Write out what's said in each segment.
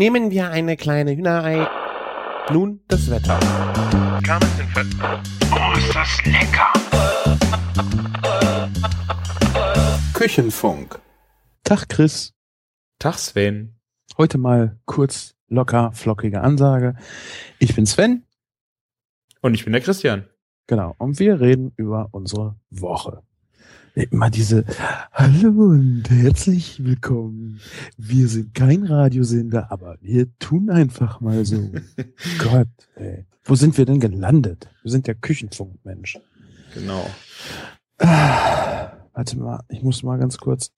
Nehmen wir eine kleine Hühnerei. Nun das Wetter. Oh, ist das lecker! Küchenfunk. Tag Chris, Tag Sven. heute mal kurz, locker, flockige Ansage. Ich bin Sven, Und ich bin der Christian. genau, und wir reden über unsere Woche. Immer diese Hallo und herzlich willkommen. Wir sind kein Radiosender, aber wir tun einfach mal so. Gott, ey. Wo sind wir denn gelandet? Wir sind der Küchenfunkmensch. Genau. Ah, warte mal, ich muss mal ganz kurz.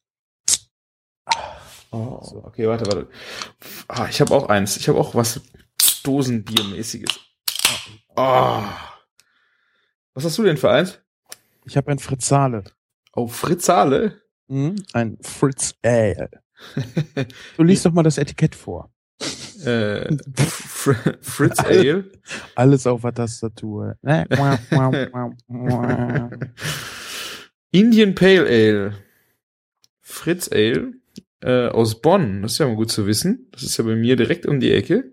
Oh, okay, warte, warte. Ah, ich habe auch eins. Ich habe auch was Dosenbiermäßiges. Ah. Was hast du denn für eins? Ich habe ein Fritzale. Oh, Fritzale. Hm? Ein Fritz Ale. Du liest doch mal das Etikett vor. äh, Fr Fritz Ale. Alles auf der Tastatur. Äh, Indian Pale Ale. Fritz Ale. Äh, aus Bonn. Das ist ja mal gut zu wissen. Das ist ja bei mir direkt um die Ecke.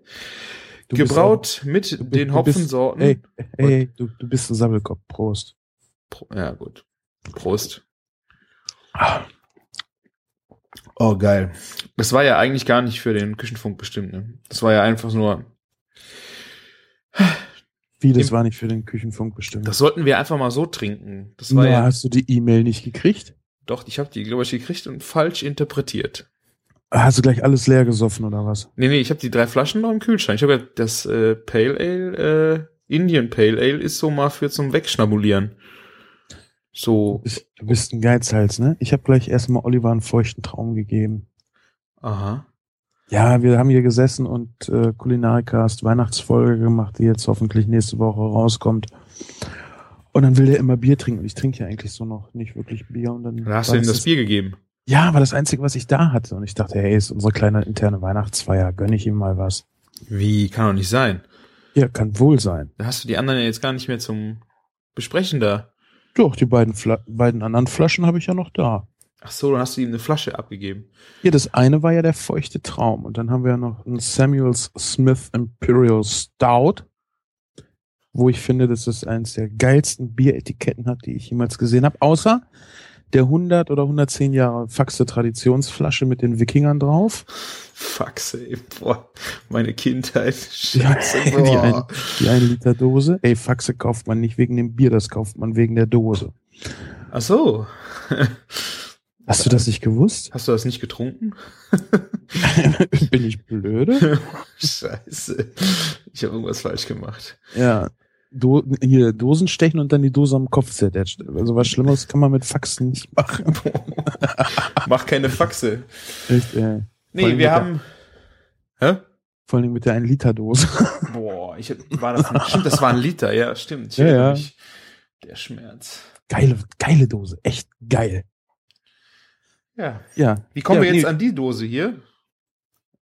Du bist Gebraut mit du bist- den du bist- Hopfensorten. Ey, ey, du, du bist ein Sammelkopf. Prost. Pro- Ja, gut. Prost. Oh, geil. Das war ja eigentlich gar nicht für den Küchenfunk bestimmt, ne? Das war ja einfach nur. Wie, das Im- war nicht für den Küchenfunk bestimmt. Das sollten wir einfach mal so trinken. Das war Na, ja. Hast du die E-Mail nicht gekriegt? Doch, ich habe die, glaube ich, gekriegt und falsch interpretiert. Hast du gleich alles leer gesoffen oder was? Nee, nee, ich habe die drei Flaschen noch im Kühlschrank. Ich habe ja das äh, Pale Ale, äh, Indian Pale Ale ist so mal für zum Wegschnabulieren. Du So, bist, du bist ein Geizhals, ne? Ich habe gleich erstmal Oliver einen feuchten Traum gegeben. aha. Ja, wir haben hier gesessen und äh, Kulinarikast Weihnachtsfolge gemacht, die jetzt hoffentlich nächste Woche rauskommt. Und dann will der immer Bier trinken. Und ich trinke ja eigentlich so noch nicht wirklich Bier. Und dann Da hast du ihm das das Bier gegeben. Ja, war das Einzige, was ich da hatte. Und ich dachte, hey, ist unsere kleine interne Weihnachtsfeier, gönn ich ihm mal was. Wie, kann doch nicht sein. Ja, kann wohl sein. Da hast du die anderen ja jetzt gar nicht mehr zum Besprechen da. Doch, die beiden, Fla beiden anderen Flaschen habe ich ja noch da. Ach so, dann hast du ihm eine Flasche abgegeben. Hier, das eine war ja der feuchte Traum. Und dann haben wir ja noch einen Samuels Smith Imperial Stout, wo ich finde, dass das eines der geilsten Bieretiketten hat, die ich jemals gesehen habe. Außer der 100 oder 110 Jahre Faxe Traditionsflasche mit den Wikingern drauf. Faxe, ey, boah, meine Kindheit. Ja, Scheiße, die, ein, die eine Liter Dose. Ey, Faxe kauft man nicht wegen dem Bier, das kauft man wegen der Dose. Ach so. Hast du das nicht gewusst? Hast du das nicht getrunken? Bin ich blöde? Scheiße. Ich habe irgendwas falsch gemacht. Ja. Do hier Dosen stechen und dann die Dose am Kopf zerdatscht. Also was Schlimmeres kann man mit Faxen nicht machen. Mach keine Faxe. Echt, äh, Nee, wir haben. Hä? vor allem mit der 1 Liter Dose. Boah, ich war das. Stimmt, das war ein Liter, ja, stimmt. Ja, ja. mich. Der Schmerz. Geile, geile Dose. Echt geil. Ja. Ja. Wie kommen Ja, wir jetzt nee. an die Dose hier?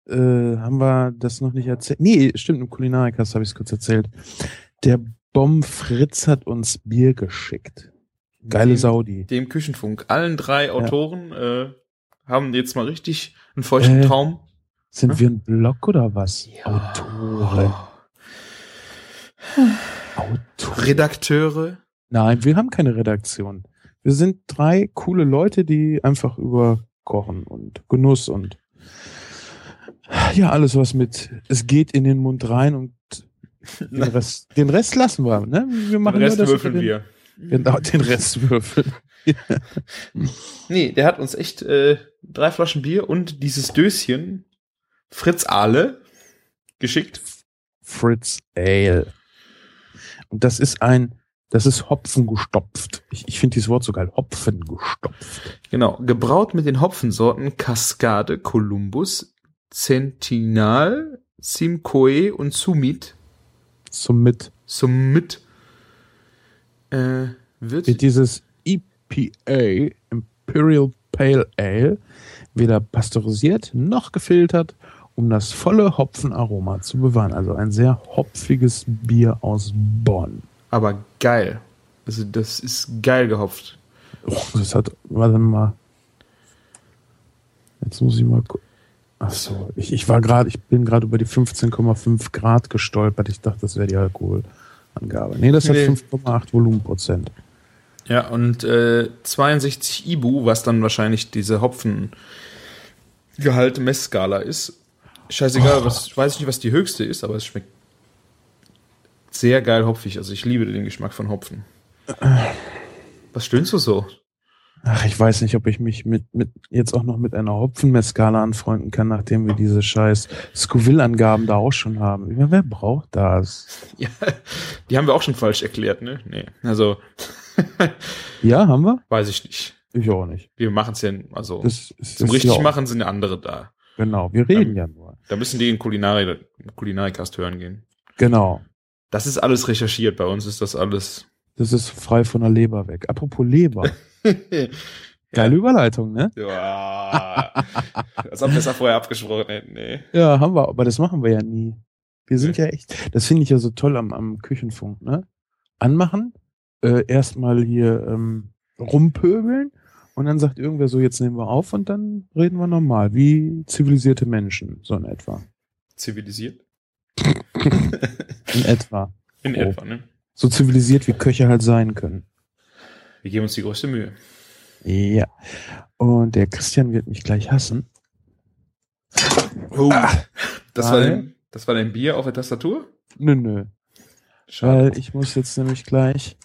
Äh, haben wir das noch nicht erzählt? Nee, stimmt, im Kulinarikast habe ich es kurz erzählt. Der Bom Fritz hat uns Bier geschickt. Geile Dem- Saudi. Dem Küchenfunk. Allen drei Autoren äh, haben jetzt mal richtig einen feuchten Äh, Traum. Sind Hm? wir ein Blog oder was? Oh. Autoren. Autoren. Redakteure. Nein, wir haben keine Redaktion. Wir sind drei coole Leute, die einfach über Kochen und Genuss und ja, alles was mit es geht in den Mund rein und den Rest, den Rest lassen wir. Ne? Wir Den machen Rest nur würfeln den, wir. Genau, den Rest würfeln. Nee, der hat uns echt äh, drei Flaschen Bier und dieses Döschen Fritz Ahle geschickt. Fritz Ale. Und das ist ein, das ist Hopfen gestopft. Ich, ich finde dieses Wort so geil. Hopfen gestopft. Genau, gebraut mit den Hopfensorten Cascade, Columbus, Centinal, Simcoe und Sumit. Zum mit Sumit. Äh, wird wird dieses EPA Imperial Pale Ale weder pasteurisiert noch gefiltert, um das volle Hopfenaroma zu bewahren. Also ein sehr hopfiges Bier aus Bonn. aber geil. Also das ist geil gehopft. Oh, das hat, warte mal. Jetzt muss ich mal gucken. Ach so, ich, ich war gerade, ich bin gerade über die 15,5 Grad gestolpert. Ich dachte, das wäre die Alkoholangabe. Nee, das Nee. hat 5,8 Volumenprozent. Ja, und äh, 62 Ibu, was dann wahrscheinlich diese Hopfengehalt-Messskala ist. Scheißegal, was, ich weiß nicht, was die höchste ist, aber es schmeckt sehr geil hopfig. Also ich liebe den Geschmack von Hopfen. Was stöhnst du so? Ach, ich weiß nicht, ob ich mich mit, mit jetzt auch noch mit einer Hopfenmesskala anfreunden kann, nachdem wir diese scheiß Scoville-Angaben da auch schon haben. Meine, wer braucht das? Ja, die haben wir auch schon falsch erklärt, ne? Nee, also Ja, haben wir? weiß ich nicht. Ich auch nicht. Wir machen es ja, also Das ist, zum richtig ja machen sind andere da. Genau, wir reden Ähm, ja nur. Da müssen die in Kulinari, Kulinarikast hören gehen. Genau. Das ist alles recherchiert, bei uns ist das alles. Das ist frei von der Leber weg. Apropos Leber. Geile Überleitung, ne? Ja. Als ob wir es ja vorher abgesprochen hätten, nee. Ja, haben wir, aber das machen wir ja nie. Wir sind ja echt, das finde ich ja so toll am, am Küchenfunk, ne? Anmachen, äh, erstmal hier ähm, rumpöbeln und dann sagt irgendwer so, jetzt nehmen wir auf und dann reden wir normal, wie zivilisierte Menschen, so in etwa. Zivilisiert? In etwa. In Oh. etwa, ne? So zivilisiert, wie Köche halt sein können. Wir geben uns die größte Mühe. Ja. Und der Christian wird mich gleich hassen. Oh. Das, war dein, das war dein Bier auf der Tastatur? Nö, nö. Weil ich muss jetzt nämlich gleich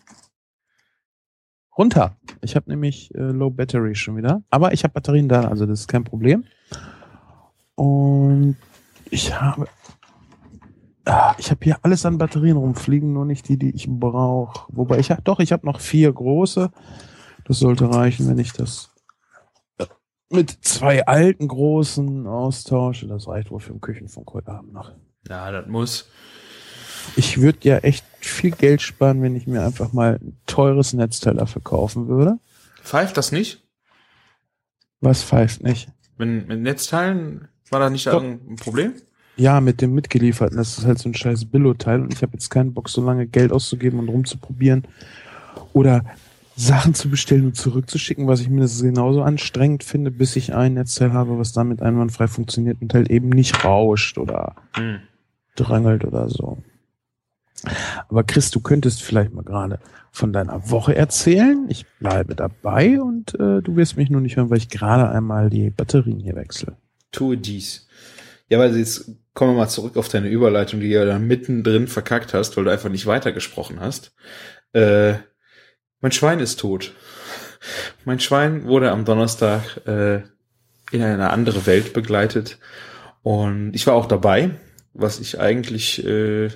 runter. Ich habe nämlich äh, Low Battery schon wieder. Aber ich habe Batterien da, also das ist kein Problem. Und ich habe. Ah, ich habe hier alles an Batterien rumfliegen, nur nicht die, die ich brauche. Wobei ich habe doch, ich habe noch vier große. Das sollte reichen, wenn ich das mit zwei alten großen austausche. Das reicht wohl für den Küchenfunk heute Abend noch. Ja, das muss. Ich würde ja echt viel Geld sparen, wenn ich mir einfach mal ein teures Netzteil dafür kaufen würde. Pfeift das nicht? Was pfeift nicht? Wenn mit Netzteilen war da nicht Doch. irgendein Problem? Ja, mit dem mitgelieferten. Das ist halt so ein scheiß Billo-Teil und ich habe jetzt keinen Bock, so lange Geld auszugeben und rumzuprobieren. Oder Sachen zu bestellen und zurückzuschicken, was ich mindestens genauso anstrengend finde, bis ich ein Netzteil habe, was damit einwandfrei funktioniert und halt eben nicht rauscht oder Hm. drangelt oder so. Aber Chris, du könntest vielleicht mal gerade von deiner Woche erzählen. Ich bleibe dabei und äh, du wirst mich nur nicht hören, weil ich gerade einmal die Batterien hier wechsle. Tue dies. Ja, weil jetzt kommen wir mal zurück auf deine Überleitung, die du ja dann mittendrin verkackt hast, weil du einfach nicht weitergesprochen hast. Äh, mein Schwein ist tot. Mein Schwein wurde am Donnerstag äh, in eine andere Welt begleitet und ich war auch dabei, was ich eigentlich äh,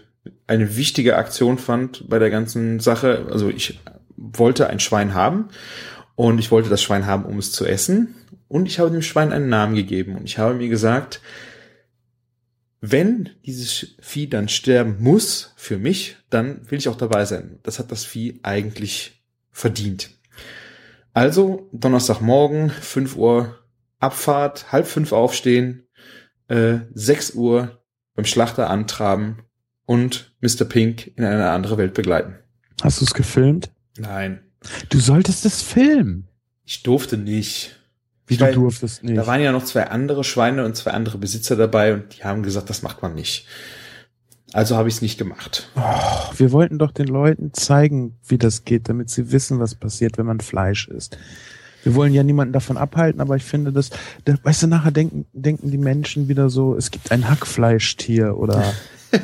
eine wichtige Aktion fand bei der ganzen Sache. Also ich wollte ein Schwein haben und ich wollte das Schwein haben, um es zu essen. Und ich habe dem Schwein einen Namen gegeben und ich habe mir gesagt, wenn dieses Vieh dann sterben muss für mich, dann will ich auch dabei sein. Das hat das Vieh eigentlich verdient. Also Donnerstagmorgen, 5 Uhr Abfahrt, halb fünf aufstehen, äh, 6 Uhr beim Schlachter antraben und Mr. Pink in eine andere Welt begleiten. Hast du es gefilmt? Nein, Du solltest es filmen. ich durfte nicht. Wie Ich du durftest nicht. Da waren ja noch zwei andere Schweine und zwei andere Besitzer dabei und die haben gesagt, das macht man nicht. Also habe ich es nicht gemacht. Oh, wir wollten doch den Leuten zeigen, wie das geht, damit sie wissen, was passiert, wenn man Fleisch isst. Wir wollen ja niemanden davon abhalten, aber ich finde, dass, da, weißt du, nachher denken, denken die Menschen wieder so, es gibt ein Hackfleischtier oder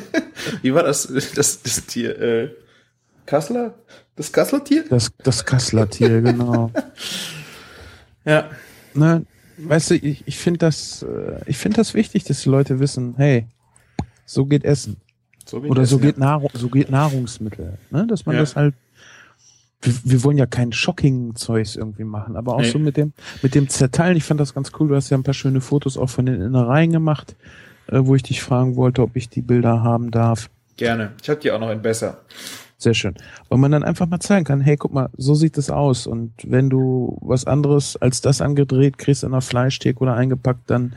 Wie war das, das, das Tier? Äh, Kassler? Das Kassler-Tier? das, das Kassler-Tier, genau. Ja. Ne, weißt du, ich, ich finde das, äh, ich finde das wichtig, dass die Leute wissen, hey, so geht Essen. So wie Oder so ja. geht Nahrung, so geht Nahrungsmittel. Ne? Dass man Ja. das halt. Wir, wir wollen ja kein Shocking-Zeugs irgendwie machen, aber auch Nee. so mit dem, mit dem Zerteilen. Ich fand das ganz cool. Du hast ja ein paar schöne Fotos auch von den Innereien gemacht, äh, wo ich dich fragen wollte, ob ich die Bilder haben darf. Gerne. Ich habe die auch noch in besser. Sehr schön. Weil man dann einfach mal zeigen kann, hey, guck mal, so sieht es aus. Und wenn du was anderes als das angedreht kriegst an einer Fleischtheke oder eingepackt, dann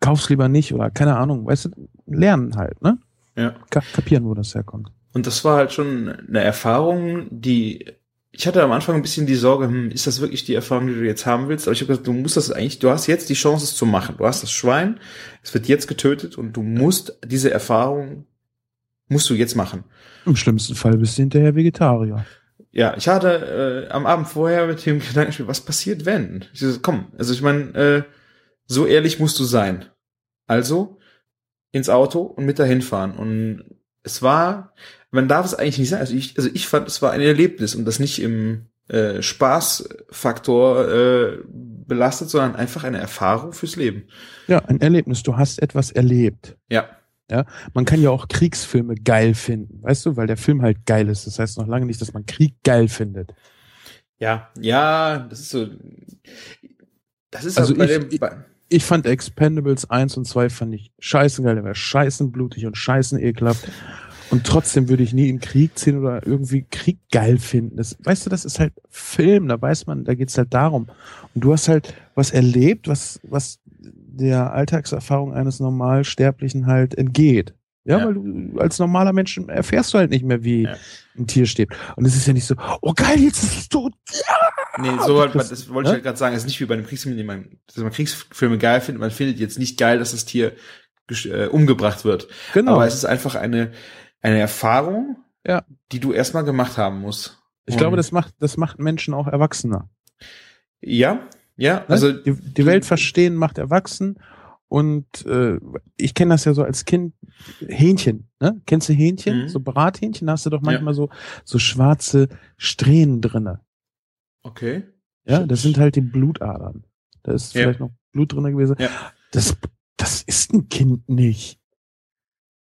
kauf's lieber nicht oder keine Ahnung, weißt du, lernen halt, ne? Ja. Ka kapieren, wo das herkommt. Und das war halt schon eine Erfahrung, die ich hatte am Anfang ein bisschen die Sorge, hm, ist das wirklich die Erfahrung, die du jetzt haben willst? Aber ich habe gesagt, du musst das eigentlich, du hast jetzt die Chance, es zu machen. Du hast das Schwein, es wird jetzt getötet und du musst diese Erfahrung, musst du jetzt machen. Im schlimmsten Fall bist du hinterher Vegetarier. Ja, ich hatte äh, am Abend vorher mit dem Gedanken, was passiert, wenn? Ich so, komm, also ich meine, äh, so ehrlich musst du sein. Also ins Auto und mit dahin fahren. Und es war, man darf es eigentlich nicht sagen. Also ich, also ich fand, es war ein Erlebnis und das nicht im äh, Spaßfaktor äh, belastet, sondern einfach eine Erfahrung fürs Leben. Ja, ein Erlebnis. Du hast etwas erlebt. Ja. Ja, man kann ja auch Kriegsfilme geil finden, weißt du, weil der Film halt geil ist. Das heißt noch lange nicht, dass man Krieg geil findet. Ja, ja, das ist so. Das ist Also bei ich- dem. Bei, Ich fand Expendables 1 und 2 fand ich scheißen geil, der war scheißen blutig und scheißen ekelhaft. Und trotzdem würde ich nie in Krieg ziehen oder irgendwie Krieg geil finden. Das, weißt du, das ist halt Film, da weiß man, da geht's halt darum. Und du hast halt was erlebt, was, was der Alltagserfahrung eines Normalsterblichen halt entgeht. Ja, Ja. weil du als normaler Mensch erfährst du halt nicht mehr, wie Ja. ein Tier steht. Und es ist ja nicht so, oh geil, jetzt ist es tot. nee, so halt, das- das wollte ich ne? halt gerade sagen. Es ist nicht wie bei einem Kriegsfilm, den man, dass man Kriegsfilme geil findet. Man findet jetzt nicht geil, dass das Tier äh, umgebracht wird. Genau. Aber es ist einfach eine, eine Erfahrung, Ja. die du erstmal gemacht haben musst. ich glaube, das macht, das macht Menschen auch erwachsener. Ja, ja, Ne? also die, die Welt verstehen macht erwachsen. Und äh, ich kenne das ja so als Kind. Hähnchen, ne? Kennst du Hähnchen? Mhm. So Brathähnchen, da hast du doch manchmal so, so schwarze Strähnen drinne. okay. Ja, das sind halt die Blutadern. Da ist Ja. vielleicht noch Blut drinne gewesen. Ja. Das, das ist ein Kind nicht.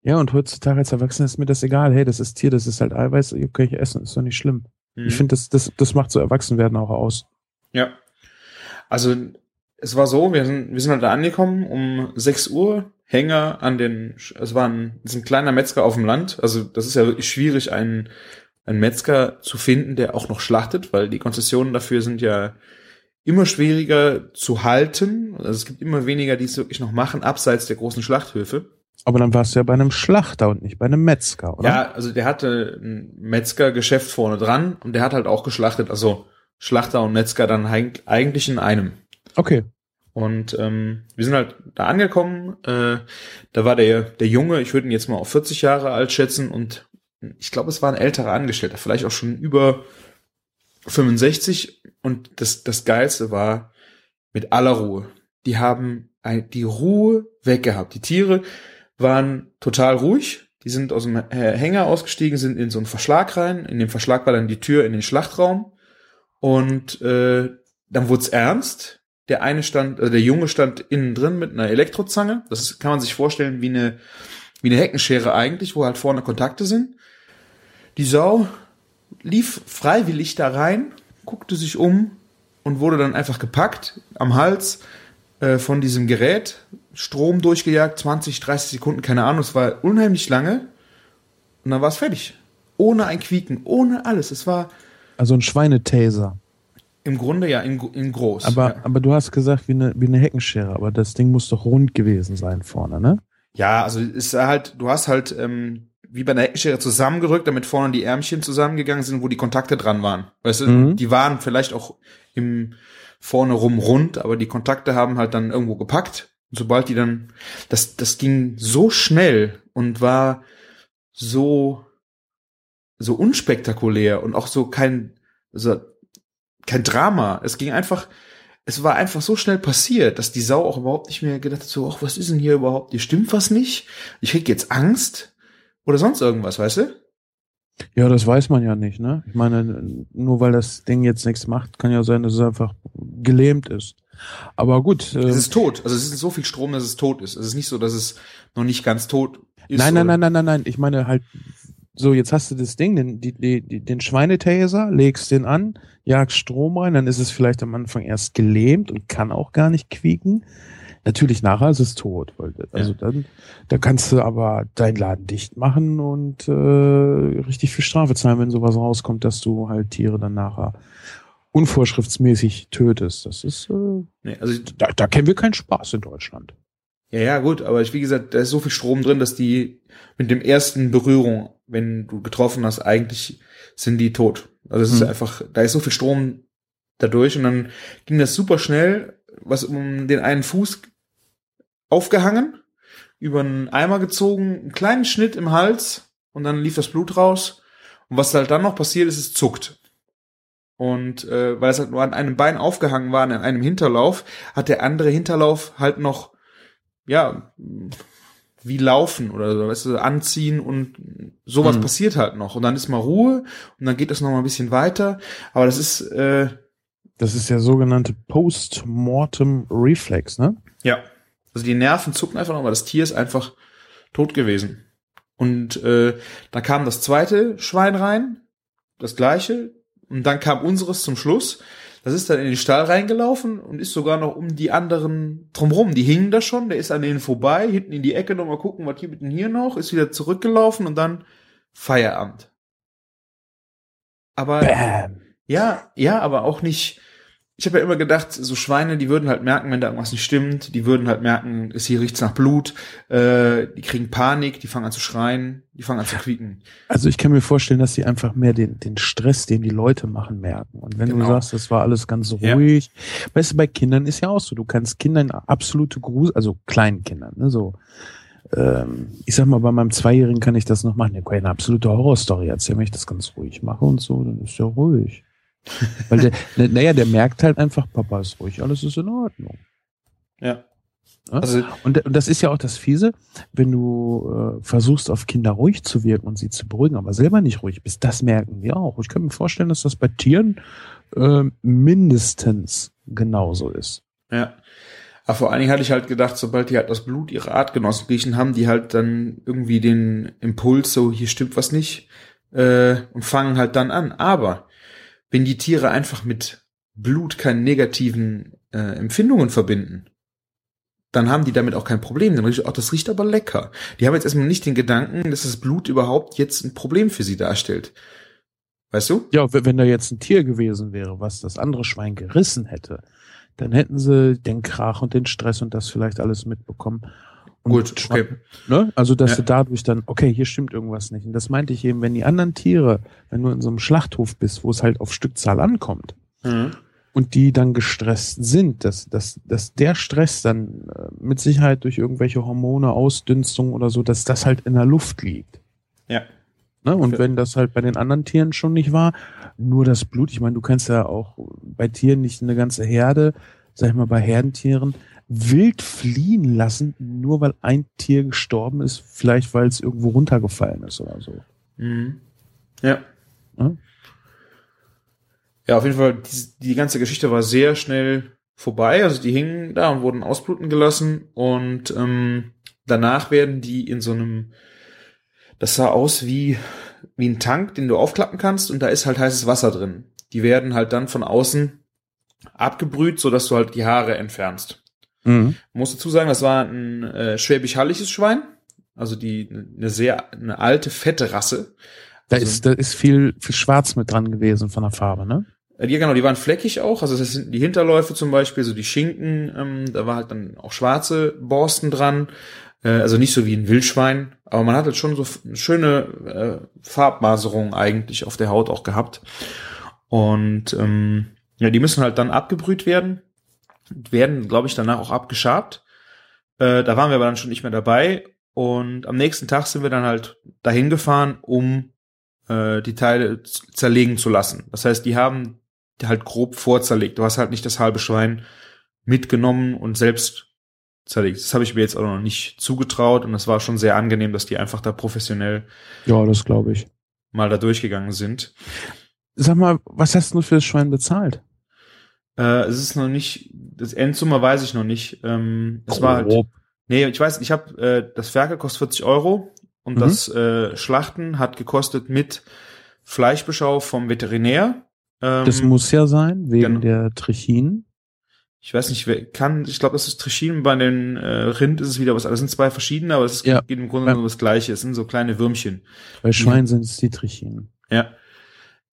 Ja, und heutzutage als Erwachsener ist mir das egal. Hey, das ist Tier, das ist halt Eiweiß, ihr könnt ich essen, ist doch nicht schlimm. Mhm. Ich finde, das, das, das macht so Erwachsenwerden auch aus. Ja. Also es war so, wir sind, wir sind halt da angekommen um 6 Uhr, Hänger an den, es war ein, es ist ein kleiner Metzger auf dem Land. Also das ist ja wirklich schwierig, einen, einen Metzger zu finden, der auch noch schlachtet, weil die Konzessionen dafür sind ja immer schwieriger zu halten. Also es gibt immer weniger, die es wirklich noch machen, abseits der großen Schlachthöfe. Aber dann warst du ja bei einem Schlachter und nicht bei einem Metzger, oder? Ja, also der hatte ein Metzgergeschäft vorne dran und der hat halt auch geschlachtet. Also Schlachter und Metzger dann eigentlich in einem. Okay. Und ähm, wir sind halt da angekommen. Äh, da war der, der Junge, ich würde ihn jetzt mal auf 40 Jahre alt schätzen und ich glaube, es war ein älterer Angestellter, vielleicht auch schon über 65. Und das, das Geilste war mit aller Ruhe. Die haben ein, die Ruhe weggehabt. Die Tiere waren total ruhig. Die sind aus dem Hänger ausgestiegen, sind in so einen Verschlag rein. In dem Verschlag war dann die Tür in den Schlachtraum. Und äh, dann wurde es ernst. Der eine stand, also der Junge stand innen drin mit einer Elektrozange. Das kann man sich vorstellen wie eine, wie eine Heckenschere eigentlich, wo halt vorne Kontakte sind. Die Sau lief freiwillig da rein, guckte sich um und wurde dann einfach gepackt am Hals äh, von diesem Gerät, Strom durchgejagt, 20, 30 Sekunden, keine Ahnung, es war unheimlich lange und dann war es fertig. Ohne ein Quieken, ohne alles. Es war Also ein Schweinetaser. im Grunde ja in, in groß. Aber, ja. aber du hast gesagt, wie eine, wie eine Heckenschere, aber das Ding muss doch rund gewesen sein vorne, ne? Ja, also ist halt, du hast halt ähm, wie bei einer Heckenschere zusammengerückt, damit vorne die Ärmchen zusammengegangen sind, wo die Kontakte dran waren. Weißt du, Mhm. die waren vielleicht auch im vorne rum rund, aber die Kontakte haben halt dann irgendwo gepackt. Und sobald die dann, das, das ging so schnell und war so, so unspektakulär und auch so kein, so, kein Drama. Es ging einfach, es war einfach so schnell passiert, dass die Sau auch überhaupt nicht mehr gedacht hat, so, ach, was ist denn hier überhaupt? Hier stimmt was nicht? Ich krieg jetzt Angst oder sonst irgendwas, weißt du? Ja, das weiß man ja nicht, ne? Ich meine, nur weil das Ding jetzt nichts macht, kann ja sein, dass es einfach gelähmt ist. Aber gut. äh, Es ist tot. Also es ist so viel Strom, dass es tot ist. Es ist nicht so, dass es noch nicht ganz tot ist. nein, nein, nein, nein, nein, nein. Ich meine halt, so, jetzt hast du das Ding, den, die, die, den Schweinetaser, legst den an, jagst Strom rein, dann ist es vielleicht am Anfang erst gelähmt und kann auch gar nicht quieken. Natürlich nachher ist es tot. Weil, also dann, da kannst du aber deinen Laden dicht machen und äh, richtig viel Strafe zahlen, wenn sowas rauskommt, dass du halt Tiere dann nachher unvorschriftsmäßig tötest. Das ist, äh, Nee, also da, da kennen wir keinen Spaß in Deutschland. Ja, ja, gut, aber ich, wie gesagt, da ist so viel Strom drin, dass die mit dem ersten Berührung, wenn du getroffen hast, eigentlich sind die tot. Also es ist Mhm. einfach, da ist so viel Strom dadurch und dann ging das super schnell, was um den einen Fuß aufgehangen, über einen Eimer gezogen, einen kleinen Schnitt im Hals und dann lief das Blut raus. Und was halt dann noch passiert ist, es zuckt. Und äh, weil es halt nur an einem Bein aufgehangen war, an einem Hinterlauf, hat der andere Hinterlauf halt noch, ja, wie laufen oder so, weißt du, anziehen und sowas Mhm. passiert halt noch. Und dann ist mal Ruhe und dann geht das noch mal ein bisschen weiter. Aber das ist, äh, Das ist der sogenannte Post-Mortem Reflex, ne? ja, also die Nerven zucken einfach noch, aber das Tier ist einfach tot gewesen. Und äh, da kam das zweite Schwein rein, das gleiche, und dann kam unseres zum Schluss. Das ist dann in den Stall reingelaufen und ist sogar noch um die anderen drumrum. Die hingen da schon, der ist an denen vorbei, hinten in die Ecke nochmal gucken, was gibt denn hier noch, ist wieder zurückgelaufen und dann Feierabend. Aber Bam. ja, ja, aber auch nicht. Ich habe ja immer gedacht, so Schweine, die würden halt merken, wenn da irgendwas nicht stimmt. Die würden halt merken, es hier riecht's nach Blut. Äh, die kriegen Panik, die fangen an zu schreien, die fangen an zu quieken. Also ich kann mir vorstellen, dass sie einfach mehr den, den Stress, den die Leute machen, merken. Und wenn Genau. du sagst, das war alles ganz Ja. ruhig, weißt du, bei Kindern ist ja auch so, du kannst Kindern absolute Grusel, also kleinen Kindern, ne, so, ähm, ich sag mal, bei meinem Zweijährigen kann ich das noch machen. Der kann eine absolute Horrorstory erzählen, wenn ich das ganz ruhig mache und so, dann ist ja ruhig. Weil der, naja, der merkt halt einfach, Papa ist ruhig, alles ist in Ordnung. Ja. Ne? Also, Und, und das ist ja auch das Fiese, wenn du äh, versuchst, auf Kinder ruhig zu wirken und sie zu beruhigen, aber selber nicht ruhig bist, das merken die auch. Ich kann mir vorstellen, dass das bei Tieren äh, mindestens genauso ist. ja. Aber vor allen Dingen hatte ich halt gedacht, sobald die halt das Blut ihrer Artgenossen riechen, haben die halt dann irgendwie den Impuls, so hier stimmt was nicht, äh, und fangen halt dann an. Aber wenn die Tiere einfach mit Blut keine negativen äh, Empfindungen verbinden, dann haben die damit auch kein Problem. Dann riecht, ach, das riecht aber lecker. Die haben jetzt erstmal nicht den Gedanken, dass das Blut überhaupt jetzt ein Problem für sie darstellt. Weißt du? Ja, wenn da jetzt ein Tier gewesen wäre, was das andere Schwein gerissen hätte, dann hätten sie den Krach und den Stress und das vielleicht alles mitbekommen. Und Gut, okay. Ne? Also, dass Ja. du dadurch dann, okay, hier stimmt irgendwas nicht. Und das meinte ich eben, wenn die anderen Tiere, wenn du in so einem Schlachthof bist, wo es halt auf Stückzahl ankommt, Mhm. und die dann gestresst sind, dass, dass, dass der Stress dann äh, mit Sicherheit durch irgendwelche Hormone, Ausdünstung oder so, dass das halt in der Luft liegt. Ja. Ne? Und Okay. wenn das halt bei den anderen Tieren schon nicht war, nur das Blut, ich meine, du kannst ja auch bei Tieren nicht eine ganze Herde, sag ich mal, bei Herdentieren wild fliehen lassen, nur weil ein Tier gestorben ist, vielleicht weil es irgendwo runtergefallen ist oder so. Mhm. Ja. Ne? Ja, auf jeden Fall, die, die ganze Geschichte war sehr schnell vorbei. Also die hingen da und wurden ausbluten gelassen und ähm, danach werden die in so einem, das sah aus wie, wie ein Tank, den du aufklappen kannst und da ist halt heißes Wasser drin. Die werden halt dann von außen abgebrüht, sodass du halt die Haare entfernst. Mhm. Ich muss dazu sagen, das war ein äh, schwäbisch-hallisches Schwein, also die eine sehr eine alte fette Rasse. Da Also- ist, da ist viel, viel Schwarz mit dran gewesen von der Farbe, ne? Äh, Ja, genau, die waren fleckig auch. Also das sind die Hinterläufe zum Beispiel, so die Schinken, ähm, da war halt dann auch schwarze Borsten dran. Äh, also nicht so wie ein Wildschwein, aber man hat halt schon so schöne äh, Farbmaserung eigentlich auf der Haut auch gehabt. Und ähm, ja, die müssen halt dann abgebrüht werden, werden, glaube ich, danach auch abgeschabt. Äh, da waren wir aber dann schon nicht mehr dabei. Und am nächsten Tag sind wir dann halt dahin gefahren, um äh, die Teile zerlegen zu lassen. Das heißt, die haben halt grob vorzerlegt. Du hast halt nicht das halbe Schwein mitgenommen und selbst zerlegt. Das habe ich mir jetzt auch noch nicht zugetraut und das war schon sehr angenehm, dass die einfach da professionell Ja, das glaube ich. mal da durchgegangen sind. Sag mal, was hast du für das Schwein bezahlt? Äh, es ist noch nicht, das Endsumme weiß ich noch nicht. Ähm, es war halt, nee, ich weiß, ich habe äh, das Ferkel kostet 40 Euro und Mhm. das äh, Schlachten hat gekostet mit Fleischbeschau vom Veterinär. Ähm, Das muss ja sein, wegen genau. der Trichinen. Ich weiß nicht, wer kann, ich glaube, das ist Trichinen, bei den äh, Rind ist es wieder was, das sind zwei verschiedene, aber es Ja. geht im Grunde nur das Gleiche, es sind so kleine Würmchen. Bei Schwein sind es die Trichinen. Ja.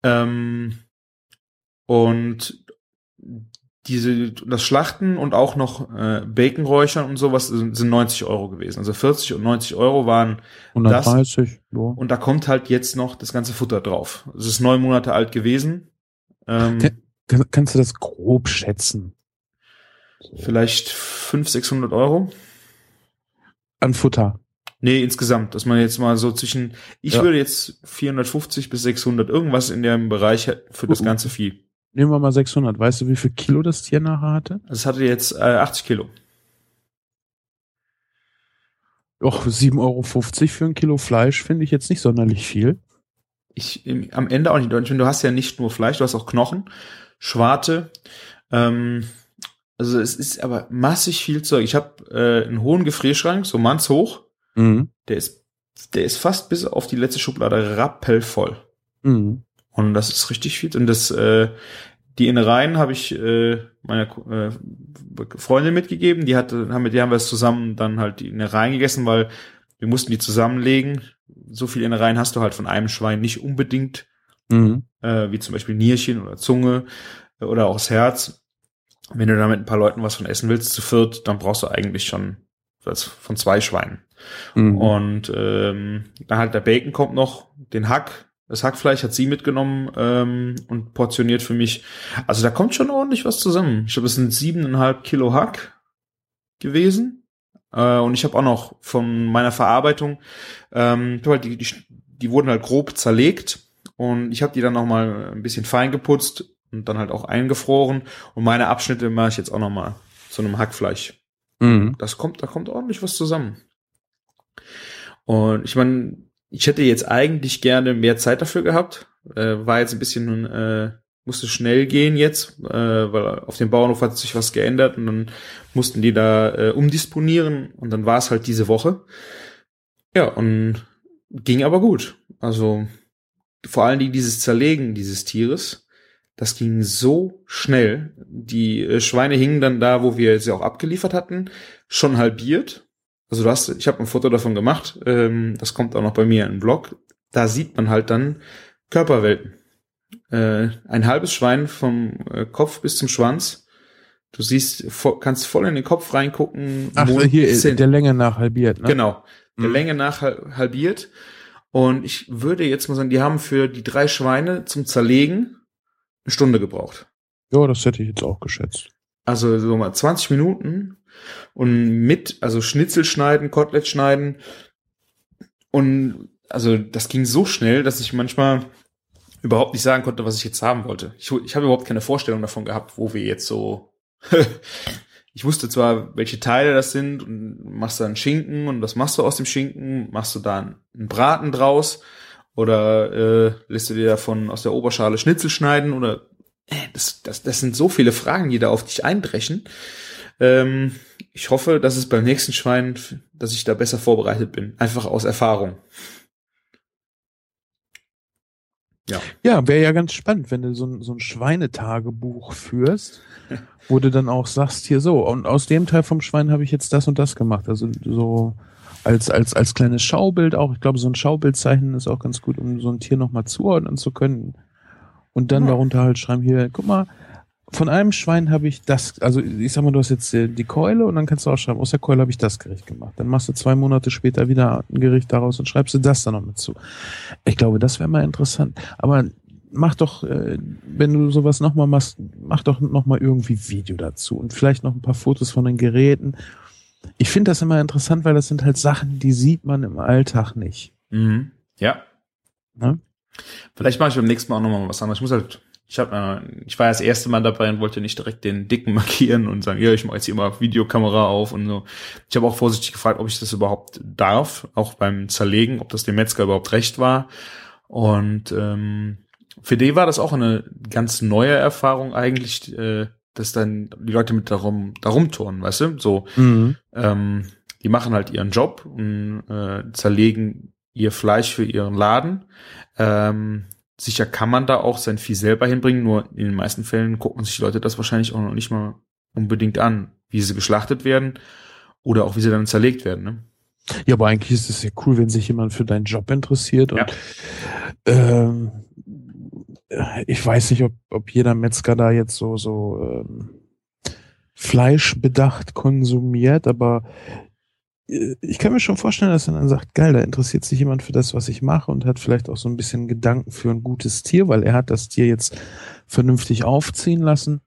Ähm, und diese, das Schlachten und auch noch äh, Baconräuchern und sowas sind, sind 90 Euro gewesen. Also 40 und 90 Euro waren 130, ja. und da kommt halt jetzt noch das ganze Futter drauf. Es ist neun Monate alt gewesen. Ähm, Ke- Kann, kannst du das grob schätzen? vielleicht 500, 600 Euro. An Futter. Nee, insgesamt, dass man jetzt mal so zwischen, ich Ja. würde jetzt 450 bis 600, irgendwas in dem Bereich für das Uh. ganze Vieh. Nehmen wir mal 600. Weißt du, wie viel Kilo das Tier nachher hatte? Es hatte jetzt äh, 80 Kilo. Och, 7,50 Euro für ein Kilo Fleisch finde ich jetzt nicht sonderlich viel. Ich, im, am Ende auch nicht. Du hast ja nicht nur Fleisch, du hast auch Knochen, Schwarte. Ähm, also es ist aber massig viel Zeug. Ich habe äh, einen hohen Gefrierschrank, so mannshoch. Mhm. Der ist, der ist fast bis auf die letzte Schublade rappelvoll. Mhm. Und das ist richtig viel. Und das, äh, die Innereien habe ich äh, meiner äh, Freundin mitgegeben. Die hatte, haben mit der haben wir es zusammen dann halt die Innereien gegessen, weil wir mussten die zusammenlegen. So viel Innereien hast du halt von einem Schwein nicht unbedingt, Mhm. äh, wie zum Beispiel Nierchen oder Zunge oder auch das Herz. Wenn du da mit ein paar Leuten was von essen willst, zu viert, dann brauchst du eigentlich schon das von zwei Schweinen. Mhm. Und ähm, dann halt der Bacon kommt noch, den Hack, das Hackfleisch hat sie mitgenommen ähm, und portioniert für mich. Also da kommt schon ordentlich was zusammen. Ich glaube, es sind siebeneinhalb Kilo Hack gewesen. Äh, und ich habe auch noch von meiner Verarbeitung, ähm, halt die, die, die wurden halt grob zerlegt und ich habe die dann noch mal ein bisschen fein geputzt und dann halt auch eingefroren. Und meine Abschnitte mache ich jetzt auch noch mal zu einem Hackfleisch Mhm. das kommt, da kommt ordentlich was zusammen. Und ich meine, ich hätte jetzt eigentlich gerne mehr Zeit dafür gehabt. Äh, war jetzt ein bisschen, äh, musste schnell gehen jetzt, äh, weil auf dem Bauernhof hat sich was geändert und dann mussten die da äh, umdisponieren und dann war es halt diese Woche. Ja, und ging aber gut. Also vor allen Dingen dieses Zerlegen dieses Tieres, das ging so schnell. Die äh, Schweine hingen dann da, wo wir sie auch abgeliefert hatten, schon halbiert. Also du hast, ich habe ein Foto davon gemacht, ähm, das kommt auch noch bei mir im Blog. Da sieht man halt dann Körperwelten. Äh, ein halbes Schwein vom äh, Kopf bis zum Schwanz. Du siehst, vo kannst voll in den Kopf reingucken. Ach, Mund, hier Zähne. der Länge nach halbiert, ne? Genau. Der Mhm. Länge nach hal- halbiert. Und ich würde jetzt mal sagen, die haben für die drei Schweine zum Zerlegen eine Stunde gebraucht. Ja, das hätte ich jetzt auch geschätzt. Also so mal 20 Minuten und mit, also Schnitzel schneiden, Kotelett schneiden. Und also das ging so schnell, dass ich manchmal überhaupt nicht sagen konnte, was ich jetzt haben wollte. Ich, ich habe überhaupt keine Vorstellung davon gehabt, wo wir jetzt so. ich wusste zwar, welche Teile das sind und machst da einen Schinken und was machst du aus dem Schinken? Machst du da einen Braten draus? Oder äh, lässt du dir davon aus der Oberschale Schnitzel schneiden? Oder das, das, das sind so viele Fragen, die da auf dich einbrechen. Ähm, ich hoffe, dass es beim nächsten Schwein, dass ich da besser vorbereitet bin. Einfach aus Erfahrung. Ja. Ja, wäre ja ganz spannend, wenn du so ein, so ein Schweinetagebuch führst, wo du dann auch sagst, hier so, und aus dem Teil vom Schwein habe ich jetzt das und das gemacht. Also so als, als, als kleines Schaubild auch. Ich glaube, so ein Schaubildzeichen ist auch ganz gut, um so ein Tier nochmal zuordnen zu können. Und dann Ja. darunter halt schreiben, hier, guck mal, von einem Schwein habe ich das, also ich sag mal, du hast jetzt äh, die Keule und dann kannst du auch schreiben, aus der Keule habe ich das Gericht gemacht. Dann machst du zwei Monate später wieder ein Gericht daraus und schreibst du das dann noch mit zu. Ich glaube, das wäre mal interessant. Aber mach doch, äh, wenn du sowas nochmal machst, mach doch nochmal irgendwie Video dazu und vielleicht noch ein paar Fotos von den Geräten. Ich finde das immer interessant, weil das sind halt Sachen, die sieht man im Alltag nicht. Mhm. Ja. Ne? Vielleicht mache ich beim nächsten Mal auch nochmal was anderes. Ich muss halt, ich habe, äh, ich war das erste Mal dabei und wollte nicht direkt den Dicken markieren und sagen, ja, ich mache jetzt hier immer Videokamera auf und so. Ich habe auch vorsichtig gefragt, ob ich das überhaupt darf, auch beim Zerlegen, ob das dem Metzger überhaupt recht war. Und ähm, für die war das auch eine ganz neue Erfahrung eigentlich, äh, dass dann die Leute mit darum, darum turnen, weißt du? So, Mhm. ähm, die machen halt ihren Job und äh, zerlegen ihr Fleisch für ihren Laden. Ähm, sicher kann man da auch sein Vieh selber hinbringen, nur in den meisten Fällen gucken sich die Leute das wahrscheinlich auch noch nicht mal unbedingt an, wie sie geschlachtet werden oder auch wie sie dann zerlegt werden. Ne? Ja, aber eigentlich ist es ja cool, wenn sich jemand für deinen Job interessiert. Und Ja. ähm, ich weiß nicht, ob, ob jeder Metzger da jetzt so, so ähm, fleischbedacht konsumiert, aber äh, ich kann mir schon vorstellen, dass er dann sagt, geil, da interessiert sich jemand für das, was ich mache und hat vielleicht auch so ein bisschen Gedanken für ein gutes Tier, weil er hat das Tier jetzt vernünftig aufziehen lassen.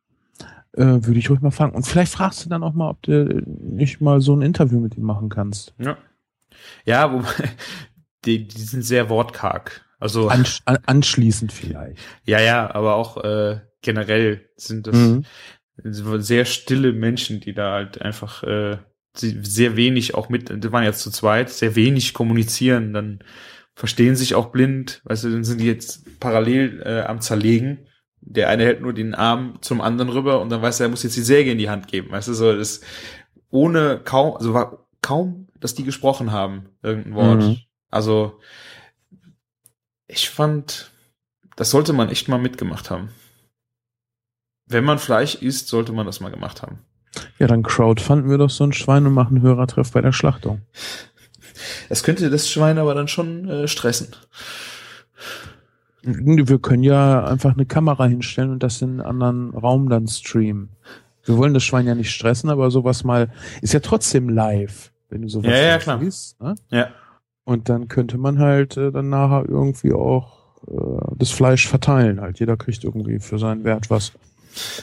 Äh, würde ich ruhig mal fragen. Und vielleicht fragst du dann auch mal, ob du nicht mal so ein Interview mit ihm machen kannst. Ja. Ja, wobei, die, die sind sehr wortkarg. Also. Ansch anschließend vielleicht. Ja, ja, aber auch äh, generell sind das mhm. sehr stille Menschen, die da halt einfach äh, sehr wenig auch mit, die waren jetzt zu zweit, sehr wenig kommunizieren, dann verstehen sich auch blind, weißt du, dann sind die jetzt parallel äh, am Zerlegen. Der eine hält nur den Arm zum anderen rüber und dann weiß er, er muss jetzt die Säge in die Hand geben, weißt du, so das ohne kaum, also war kaum, dass die gesprochen haben, irgendein Wort. Mhm. Also ich fand, das sollte man echt mal mitgemacht haben. Wenn man Fleisch isst, sollte man das mal gemacht haben. Ja, dann crowdfunden wir doch so ein Schwein und machen Hörertreff bei der Schlachtung. Das könnte das Schwein aber dann schon äh, stressen. Wir können ja einfach eine Kamera hinstellen und das in einen anderen Raum dann streamen. Wir wollen das Schwein ja nicht stressen, aber sowas mal ist ja trotzdem live, wenn du sowas ja, ja, klar. siehst. Ne? Ja. Und dann könnte man halt äh, dann nachher irgendwie auch äh, das Fleisch verteilen. Halt jeder kriegt irgendwie für seinen Wert was.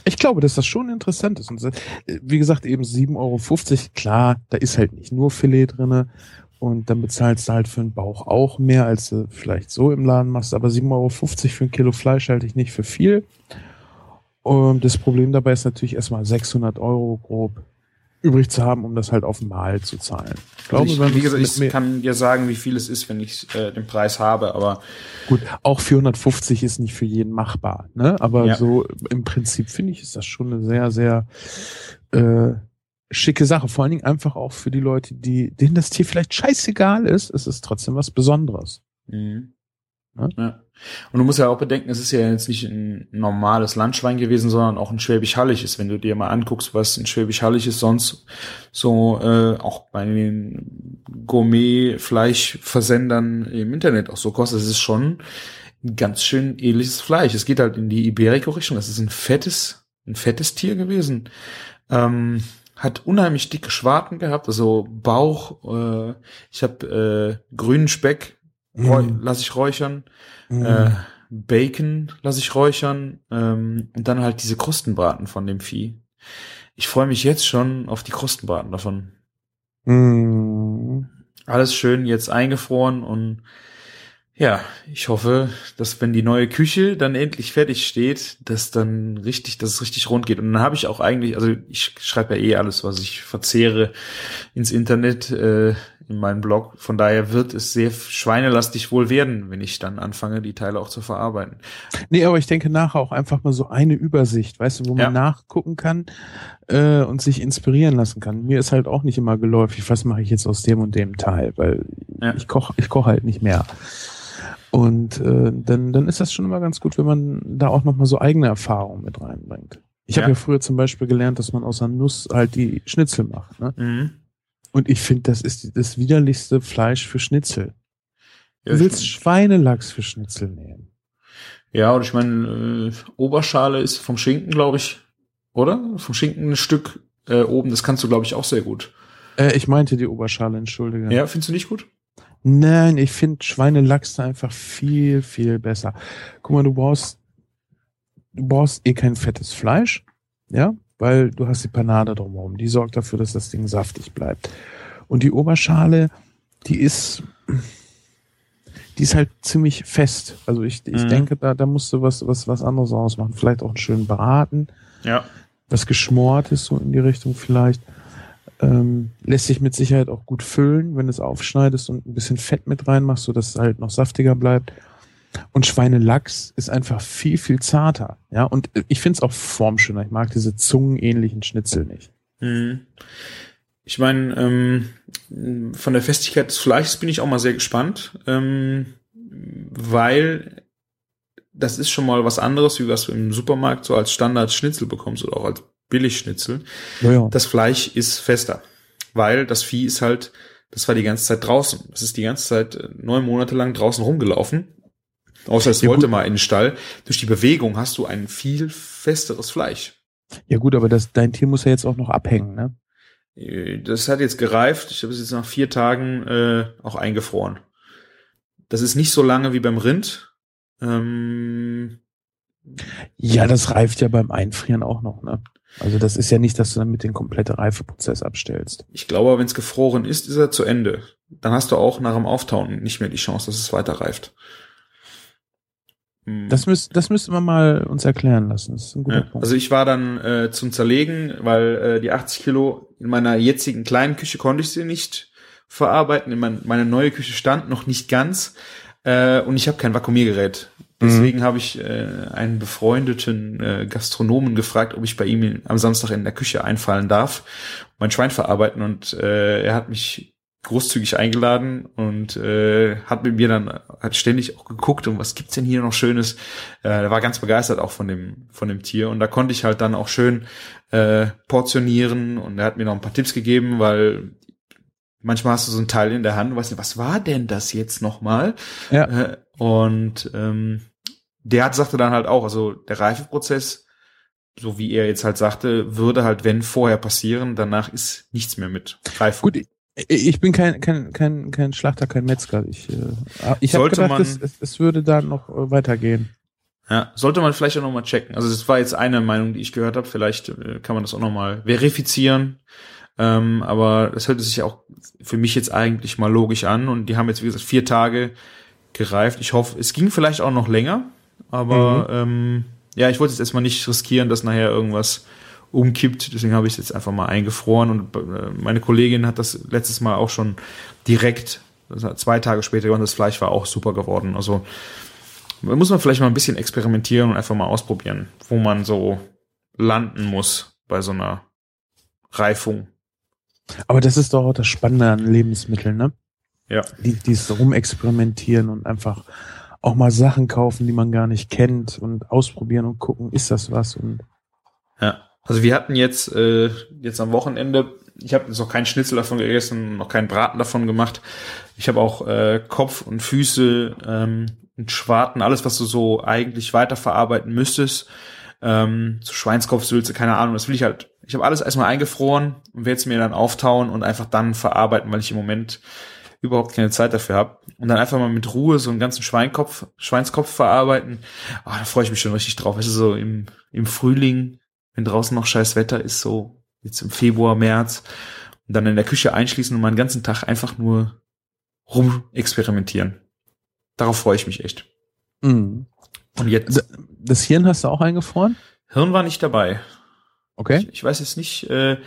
Ich glaube, dass das schon interessant ist. Und wie gesagt, eben 7,50 Euro, klar, da ist halt nicht nur Filet drinne und dann bezahlst du halt für den Bauch auch mehr, als du vielleicht so im Laden machst. Aber 7,50 Euro für ein Kilo Fleisch halte ich nicht für viel. Und das Problem dabei ist natürlich erstmal 600 Euro grob übrig zu haben, um das halt auf Mal zu zahlen. Ich glaube, also ich, wie gesagt, ich kann dir sagen, wie viel es ist, wenn ich äh, den Preis habe, aber gut, auch 450 ist nicht für jeden machbar, ne? Aber ja. so im Prinzip finde ich, ist das schon eine sehr, sehr äh, schicke Sache. Vor allen Dingen einfach auch für die Leute, die denen das Tier vielleicht scheißegal ist, ist es trotzdem was Besonderes. Mhm. Ne? Ja. Und du musst ja auch bedenken, es ist ja jetzt nicht ein normales Landschwein gewesen, sondern auch ein Schwäbisch-Halliges. Wenn du dir mal anguckst, was ein Schwäbisch-Halliges sonst so äh, auch bei den Gourmet-Fleischversendern im Internet auch so kostet, es ist schon ganz schön ähnliches Fleisch. Es geht halt in die Iberico-Richtung. Es ist ein fettes, ein fettes Tier gewesen. Ähm, hat unheimlich dicke Schwarten gehabt, also Bauch. Äh, ich habe äh, grünen Speck mm. lasse ich räuchern. Mm. Äh, Bacon lasse ich räuchern. Ähm, und dann halt diese Krustenbraten von dem Vieh. Ich freue mich jetzt schon auf die Krustenbraten davon. Mm. Alles schön jetzt eingefroren und ja, ich hoffe, dass wenn die neue Küche dann endlich fertig steht, dass dann richtig, dass es richtig rund geht. Und dann habe ich auch eigentlich, also ich schreibe ja eh alles, was ich verzehre ins Internet. Äh, in meinem Blog. Von daher wird es sehr schweinelastig wohl werden, wenn ich dann anfange, die Teile auch zu verarbeiten. Nee, aber ich denke nachher auch einfach mal so eine Übersicht, weißt du, wo man ja. nachgucken kann äh, und sich inspirieren lassen kann. Mir ist halt auch nicht immer geläufig, was mache ich jetzt aus dem und dem Teil, weil ja. ich koche ich koch halt nicht mehr. Und äh, dann, dann ist das schon immer ganz gut, wenn man da auch nochmal so eigene Erfahrungen mit reinbringt. Ich ja. habe ja früher zum Beispiel gelernt, dass man aus einer Nuss halt die Schnitzel macht. Ne? Mhm. Und ich finde, das ist das widerlichste Fleisch für Schnitzel. Ja, du willst Schweinelachs für Schnitzel nehmen. Ja, und ich meine, äh, Oberschale ist vom Schinken, glaube ich, oder? Vom Schinken ein Stück äh, oben, das kannst du, glaube ich, auch sehr gut. Äh, ich meinte die Oberschale, entschuldige. Ja, findest du nicht gut? Nein, ich finde Schweinelachs einfach viel, viel besser. Guck mal, du brauchst, du brauchst eh kein fettes Fleisch, ja? weil du hast die Panade drumherum. Die sorgt dafür, dass das Ding saftig bleibt. Und die Oberschale, die ist, die ist halt ziemlich fest. Also ich, ich mhm. denke, da, da musst du was, was, was anderes ausmachen. Vielleicht auch einen schönen Braten. Ja. Was geschmort ist, so in die Richtung vielleicht. Ähm, lässt sich mit Sicherheit auch gut füllen, wenn du es aufschneidest und ein bisschen Fett mit reinmachst, so dass es halt noch saftiger bleibt. Und Schweinelachs ist einfach viel, viel zarter. Ja, und ich finde es auch formschöner. Ich mag diese zungenähnlichen Schnitzel nicht. Mhm. Ich meine, ähm, von der Festigkeit des Fleisches bin ich auch mal sehr gespannt, ähm, weil das ist schon mal was anderes, wie was du im Supermarkt so als Standard-Schnitzel bekommst oder auch als Billigschnitzel. Ja, ja. Das Fleisch ist fester, weil das Vieh ist halt, das war die ganze Zeit draußen. Das ist die ganze Zeit äh, neun Monate lang draußen rumgelaufen Außer es ja, wollte gut. mal in den Stall. Durch die Bewegung hast du ein viel festeres Fleisch. Ja gut, aber das, dein Tier muss ja jetzt auch noch abhängen, ne? Äh, Das hat jetzt gereift. Ich habe es jetzt nach vier Tagen äh, auch eingefroren. Das ist nicht so lange wie beim Rind. Ähm, Ja, das reift ja beim Einfrieren auch noch, ne? Also das ist ja nicht, dass du damit den kompletten Reifeprozess abstellst. ich glaube, wenn es gefroren ist, ist er zu Ende. Dann hast du auch nach dem Auftauen nicht mehr die Chance, dass es weiter reift. Hm. Das, müsst, das müsste man mal uns erklären lassen. Das ist ein guter Ja, Punkt. also ich war dann äh, zum Zerlegen, weil äh, die 80 Kilo in meiner jetzigen kleinen Küche konnte ich sie nicht verarbeiten. In mein, meine neue Küche stand noch nicht ganz äh, und ich habe kein Vakuumiergerät. Deswegen habe ich äh, einen befreundeten äh, Gastronomen gefragt, ob ich bei ihm am Samstag in der Küche einfallen darf, mein Schwein verarbeiten und äh, er hat mich großzügig eingeladen und äh, hat mit mir dann hat ständig auch geguckt und was gibt's denn hier noch Schönes. Äh, er war ganz begeistert auch von dem von dem Tier und da konnte ich halt dann auch schön äh, portionieren und er hat mir noch ein paar Tipps gegeben, weil manchmal hast du so ein Teil in der Hand, und weißt nicht, was war denn das jetzt nochmal? Ja. Äh, und ähm, der hat sagte dann halt auch, also der Reifeprozess, so wie er jetzt halt sagte, würde halt wenn vorher passieren, danach ist nichts mehr mit Reifung. Gut, ich- bin kein, kein, kein, kein Schlachter, kein Metzger. Ich, äh, ich habe Sollte gedacht, man- es, es, würde da noch äh, weitergehen. Ja, sollte man vielleicht auch nochmal checken. Also das war jetzt eine Meinung, die ich gehört habe. Vielleicht äh, kann man das auch nochmal verifizieren. Ähm, aber das hörte sich auch für mich jetzt eigentlich mal logisch an. Und die haben jetzt, wie gesagt, vier Tage gereift. Ich hoffe, es ging vielleicht auch noch länger. Aber ähm, ja, ich wollte jetzt erstmal nicht riskieren, dass nachher irgendwas umkippt. Deswegen habe ich es jetzt einfach mal eingefroren. Und äh, meine Kollegin hat das letztes Mal auch schon direkt, zwei Tage später, und das Fleisch war auch super geworden. Also muss man vielleicht mal ein bisschen experimentieren und einfach mal ausprobieren, wo man so landen muss bei so einer Reifung. Aber das ist doch auch das Spannende an Lebensmitteln, ne? Ja. Die, dieses Rumexperimentieren und einfach auch mal Sachen kaufen, die man gar nicht kennt und ausprobieren und gucken, ist das was? Und Ja. Also wir hatten jetzt äh, jetzt am Wochenende, ich habe jetzt noch keinen Schnitzel davon gegessen, noch keinen Braten davon gemacht. Ich habe auch äh, Kopf und Füße ähm, und Schwarten, alles was du so eigentlich weiterverarbeiten müsstest. Ähm, so Schweinskopfsülze, keine Ahnung, das will ich halt. Ich habe alles erstmal eingefroren und werde es mir dann auftauen und einfach dann verarbeiten, weil ich im Moment überhaupt keine Zeit dafür habe. Und dann einfach mal mit Ruhe so einen ganzen Schweinkopf, Schweinskopf verarbeiten. Ah, da freue ich mich schon richtig drauf. Weißt du, so im, im Frühling, wenn draußen noch scheiß Wetter ist, so jetzt im Februar, März, und dann in der Küche einschließen und mal den ganzen Tag einfach nur rum experimentieren. Darauf freue ich mich echt. Mhm. Und jetzt, das Hirn hast du auch eingefroren? Hirn war nicht dabei. Okay. Ich, ich weiß jetzt nicht, äh,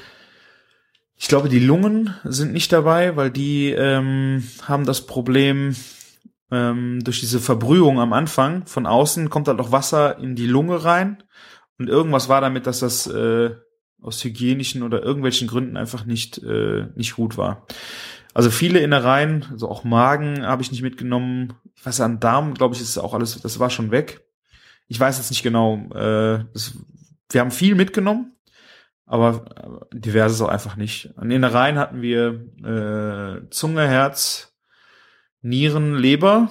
ich glaube, die Lungen sind nicht dabei, weil die ähm, haben das Problem, ähm, durch diese Verbrühung am Anfang von außen kommt halt auch Wasser in die Lunge rein. Und irgendwas war damit, dass das äh, aus hygienischen oder irgendwelchen Gründen einfach nicht, äh, nicht gut war. Also viele Innereien, also auch Magen habe ich nicht mitgenommen. Ich weiß an Darm, glaube ich, ist auch alles, das war schon weg. Ich weiß jetzt nicht genau. Äh, das, wir haben viel mitgenommen, aber äh, diverses auch einfach nicht. An Innereien hatten wir äh, Zunge, Herz, Nieren, Leber.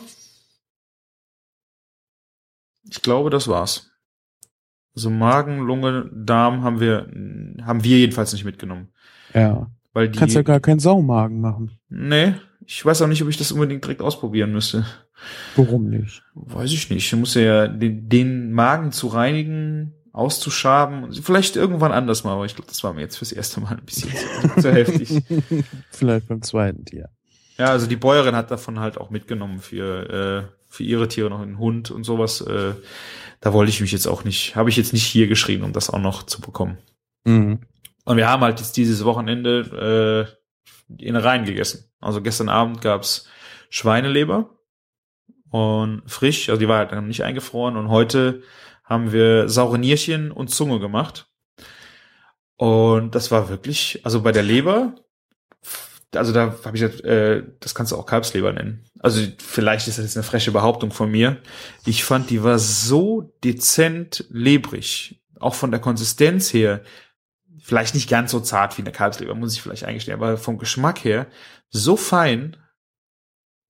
Ich glaube, das war's. Also Magen, Lunge, Darm haben wir haben wir jedenfalls nicht mitgenommen, Ja. weil die Kannst ja gar keinen Saumagen machen. Nee, ich weiß auch nicht, ob ich das unbedingt direkt ausprobieren müsste. Warum nicht? Weiß ich nicht. Ich muss ja den, den Magen zu reinigen, auszuschaben. Vielleicht irgendwann anders mal, aber ich glaube, das war mir jetzt fürs erste Mal ein bisschen zu, zu heftig. Vielleicht beim zweiten Tier. Ja, also die Bäuerin hat davon halt auch mitgenommen für, äh, für ihre Tiere noch einen Hund und sowas. Äh, da wollte ich mich jetzt auch nicht, habe ich jetzt nicht hier geschrieben, um das auch noch zu bekommen. Mhm. Und wir haben halt jetzt dieses Wochenende äh, die Innereien gegessen. Also gestern Abend gab's Schweineleber und frisch, also die war halt noch nicht eingefroren. Und heute haben wir saure Nierchen und Zunge gemacht. Und das war wirklich, also bei der Leber, also da habe ich äh, das kannst du auch Kalbsleber nennen. Also vielleicht ist das jetzt eine freche Behauptung von mir. Ich fand, die war so dezent lebrig, auch von der Konsistenz her, vielleicht nicht ganz so zart wie eine Kalbsleber, muss ich vielleicht eingestehen, aber vom Geschmack her so fein,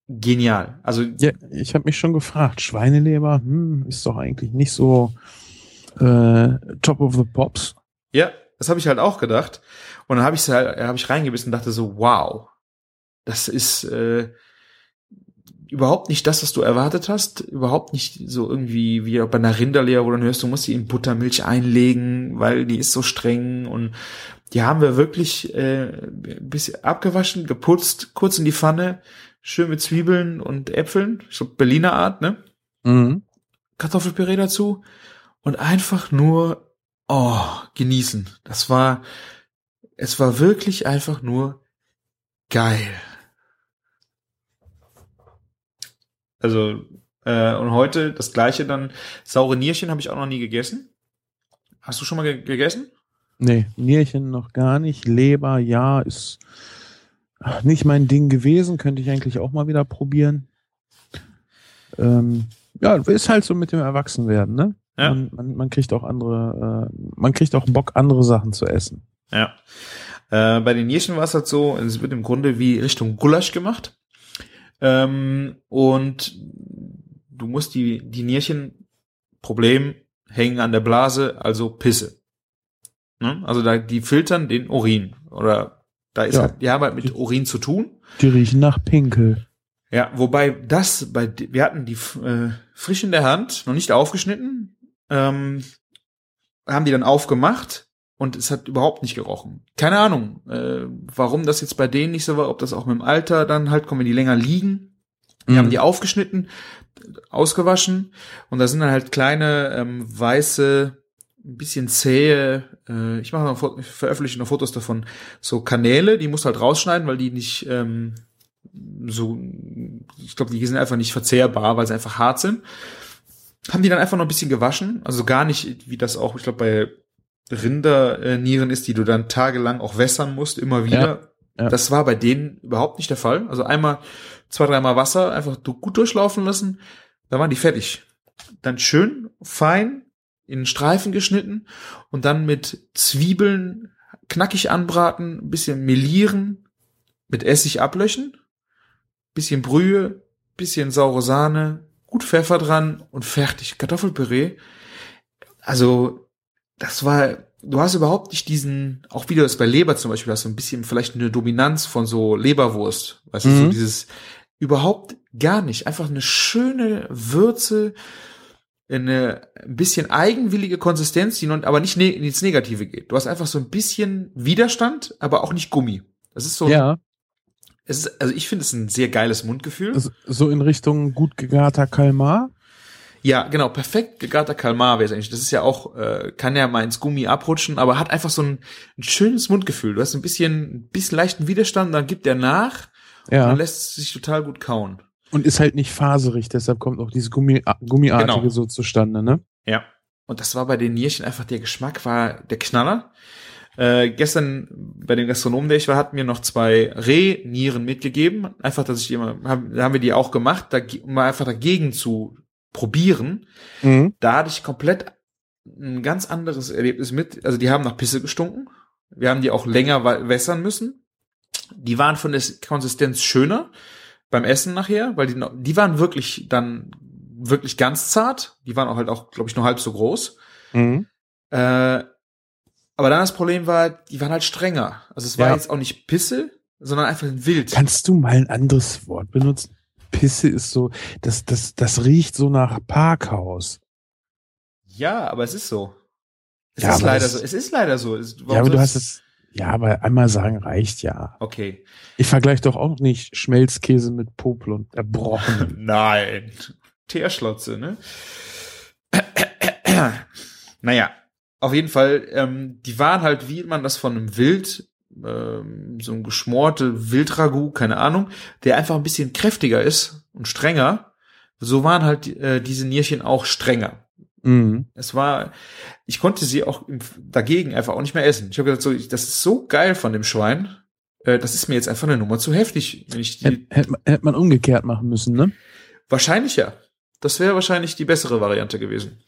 genial. Also Ja, ich habe mich schon gefragt, Schweineleber, hm, ist doch eigentlich nicht so äh, top of the pops. Ja, das habe ich halt auch gedacht. Und dann habe ich halt, habe ich reingebissen und dachte so, wow, das ist äh, überhaupt nicht das, was du erwartet hast. Überhaupt nicht so irgendwie wie bei einer Rinderleber, wo du dann hörst, du musst sie in Buttermilch einlegen, weil die ist so streng. Und die haben wir wirklich äh, ein bisschen abgewaschen, geputzt, kurz in die Pfanne, schön mit Zwiebeln und Äpfeln, so Berliner Art, ne? Mhm. Kartoffelpüree dazu und einfach nur oh, genießen. Das war es war wirklich einfach nur geil. Also äh, und heute das gleiche dann saure Nierchen habe ich auch noch nie gegessen. Hast du schon mal ge gegessen? Nee, Nierchen noch gar nicht. Leber, ja, ist nicht mein Ding gewesen. Könnte ich eigentlich auch mal wieder probieren. Ähm, ja, ist halt so mit dem Erwachsenwerden, ne? Ja. Man, man, man kriegt auch andere, äh, man kriegt auch Bock, andere Sachen zu essen. Ja. Äh, bei den Nierchen war es halt so, es wird im Grunde wie Richtung Gulasch gemacht. Ähm, und du musst die, die Nierchen, Problem, hängen an der Blase, also Pisse. Ne? Also da, die filtern den Urin. Oder da ist Ja. halt, die haben halt mit Urin zu tun. Die riechen nach Pinkel. Ja, wobei das bei wir hatten die äh, frisch in der Hand, noch nicht aufgeschnitten, ähm, haben die dann aufgemacht und es hat überhaupt nicht gerochen. Keine Ahnung, äh, warum das jetzt bei denen nicht so war, ob das auch mit dem Alter dann halt kommen, wenn die länger liegen. Wir Mhm. haben die aufgeschnitten, ausgewaschen und da sind dann halt kleine ähm, weiße, ein bisschen zähe, äh, ich mache noch, ich veröffentliche noch Fotos davon, so Kanäle, die musst du halt rausschneiden, weil die nicht ähm, so, ich glaube, die sind einfach nicht verzehrbar, weil sie einfach hart sind. Haben die dann einfach noch ein bisschen gewaschen, also gar nicht, wie das auch, ich glaube, bei Rindernieren ist, die du dann tagelang auch wässern musst, immer wieder. ja. Das war bei denen überhaupt nicht der Fall. Also einmal, zwei, dreimal Wasser, einfach gut durchlaufen lassen, dann waren die fertig. Dann schön, fein, in Streifen geschnitten und dann mit Zwiebeln knackig anbraten, ein bisschen melieren, mit Essig ablöschen, bisschen Brühe, bisschen saure Sahne, gut Pfeffer dran und fertig. Kartoffelpüree. Also, das war, du hast überhaupt nicht diesen, auch wie du das bei Leber zum Beispiel hast, so ein bisschen vielleicht eine Dominanz von so Leberwurst. Weißt du, so Mhm. dieses, überhaupt gar nicht. Einfach eine schöne Würze, eine ein bisschen eigenwillige Konsistenz, die nun aber nicht ne ins Negative geht. Du hast einfach so ein bisschen Widerstand, aber auch nicht Gummi. Das ist so, Ja, es ist, also ich finde es ein sehr geiles Mundgefühl. so- so in Richtung gut gegarter Kalmar. Ja, genau, perfekt gegarter Kalmar wäre es eigentlich. Das ist ja auch, äh, kann ja mal ins Gummi abrutschen, aber hat einfach so ein, ein schönes Mundgefühl. Du hast ein bisschen, ein bisschen leichten Widerstand, dann gibt der nach und Ja. dann lässt es sich total gut kauen. Und ist halt nicht faserig, deshalb kommt auch dieses Gummi, Gummiartige Genau. so zustande, ne? Ja. Und das war bei den Nierchen einfach der Geschmack, war der Knaller. Äh, gestern bei dem Gastronomen, der ich war, hat mir noch zwei Rehnieren mitgegeben. Einfach, dass ich die immer, haben, da haben wir die auch gemacht, da, um mal einfach dagegen zu probieren. Mhm. Da hatte ich komplett ein ganz anderes Erlebnis mit. Also die haben nach Pisse gestunken. Wir haben die auch länger wässern müssen. Die waren von der Konsistenz schöner beim Essen nachher, weil die, die waren wirklich dann wirklich ganz zart. Die waren auch halt auch, glaube ich, nur halb so groß. Mhm. Äh, aber dann das Problem war, die waren halt strenger. Also es war Ja. jetzt auch nicht Pisse, sondern einfach ein Wild. Kannst du mal ein anderes Wort benutzen? Pisse ist so, das, das, das riecht so nach Parkhaus. ja, aber es ist so. Es Ja, ist leider so. Es ist leider so. Es, ja, aber du hast es, ja, aber einmal sagen reicht ja. Okay. Ich vergleiche doch auch nicht Schmelzkäse mit Popel und Erbrochen. Nein. Teerschlotze, ne? naja, auf jeden Fall, ähm, die waren halt, wie man das von einem Wild, ähm, so ein geschmorte Wildragout, keine Ahnung, der einfach ein bisschen kräftiger ist und strenger. So waren halt äh, diese Nierchen auch strenger. Mhm. Es war, ich konnte sie auch dagegen einfach auch nicht mehr essen. Ich habe gesagt, so, das ist so geil von dem Schwein. Äh, das ist mir jetzt einfach eine Nummer zu heftig. Wenn ich die, Hätte hätt, man- umgekehrt machen müssen, ne? Wahrscheinlich ja. Das wäre wahrscheinlich die bessere Variante gewesen.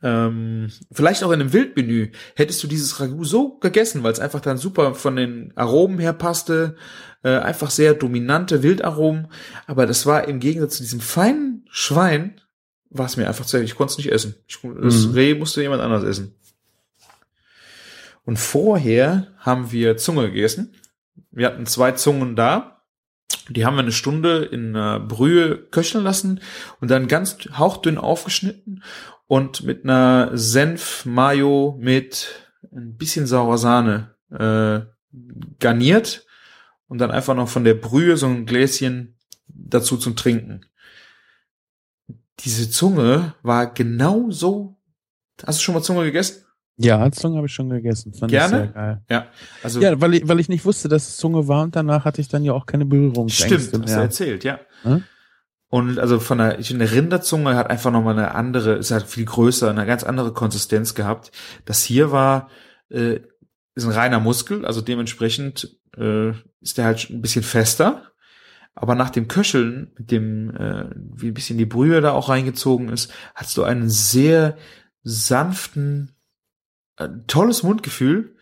Ähm, vielleicht auch in einem Wildmenü hättest du dieses Ragout so gegessen, weil es einfach dann super von den Aromen her passte, äh, einfach sehr dominante Wildaromen, aber das war im Gegensatz zu diesem feinen Schwein, war es mir einfach zu, ich konnte es nicht essen. Ich, das Mhm. Reh musste jemand anders essen. Und vorher haben wir Zunge gegessen. Wir hatten zwei Zungen da. Die haben wir eine Stunde in einer Brühe köcheln lassen und dann ganz hauchdünn aufgeschnitten und mit einer Senf-Mayo mit ein bisschen saurer Sahne äh, garniert und dann einfach noch von der Brühe so ein Gläschen dazu zum Trinken. Diese Zunge war genau so. Hast du schon mal Zunge gegessen? Ja, Zunge habe ich schon gegessen. Fand Gerne? Ja. Also Ja, weil ich, weil ich nicht wusste, dass es Zunge war und danach hatte ich dann ja auch keine Berührungsängste stimmt, hast du mehr. erzählt, ja. Hm? Und also von der, ich eine Rinderzunge hat einfach nochmal eine andere, ist halt viel größer, eine ganz andere Konsistenz gehabt. Das hier war, äh, ist ein reiner Muskel, also dementsprechend äh, ist der halt ein bisschen fester. Aber nach dem Köcheln, mit dem, äh, wie ein bisschen die Brühe da auch reingezogen ist, hast du einen sehr sanften, äh, tolles Mundgefühl.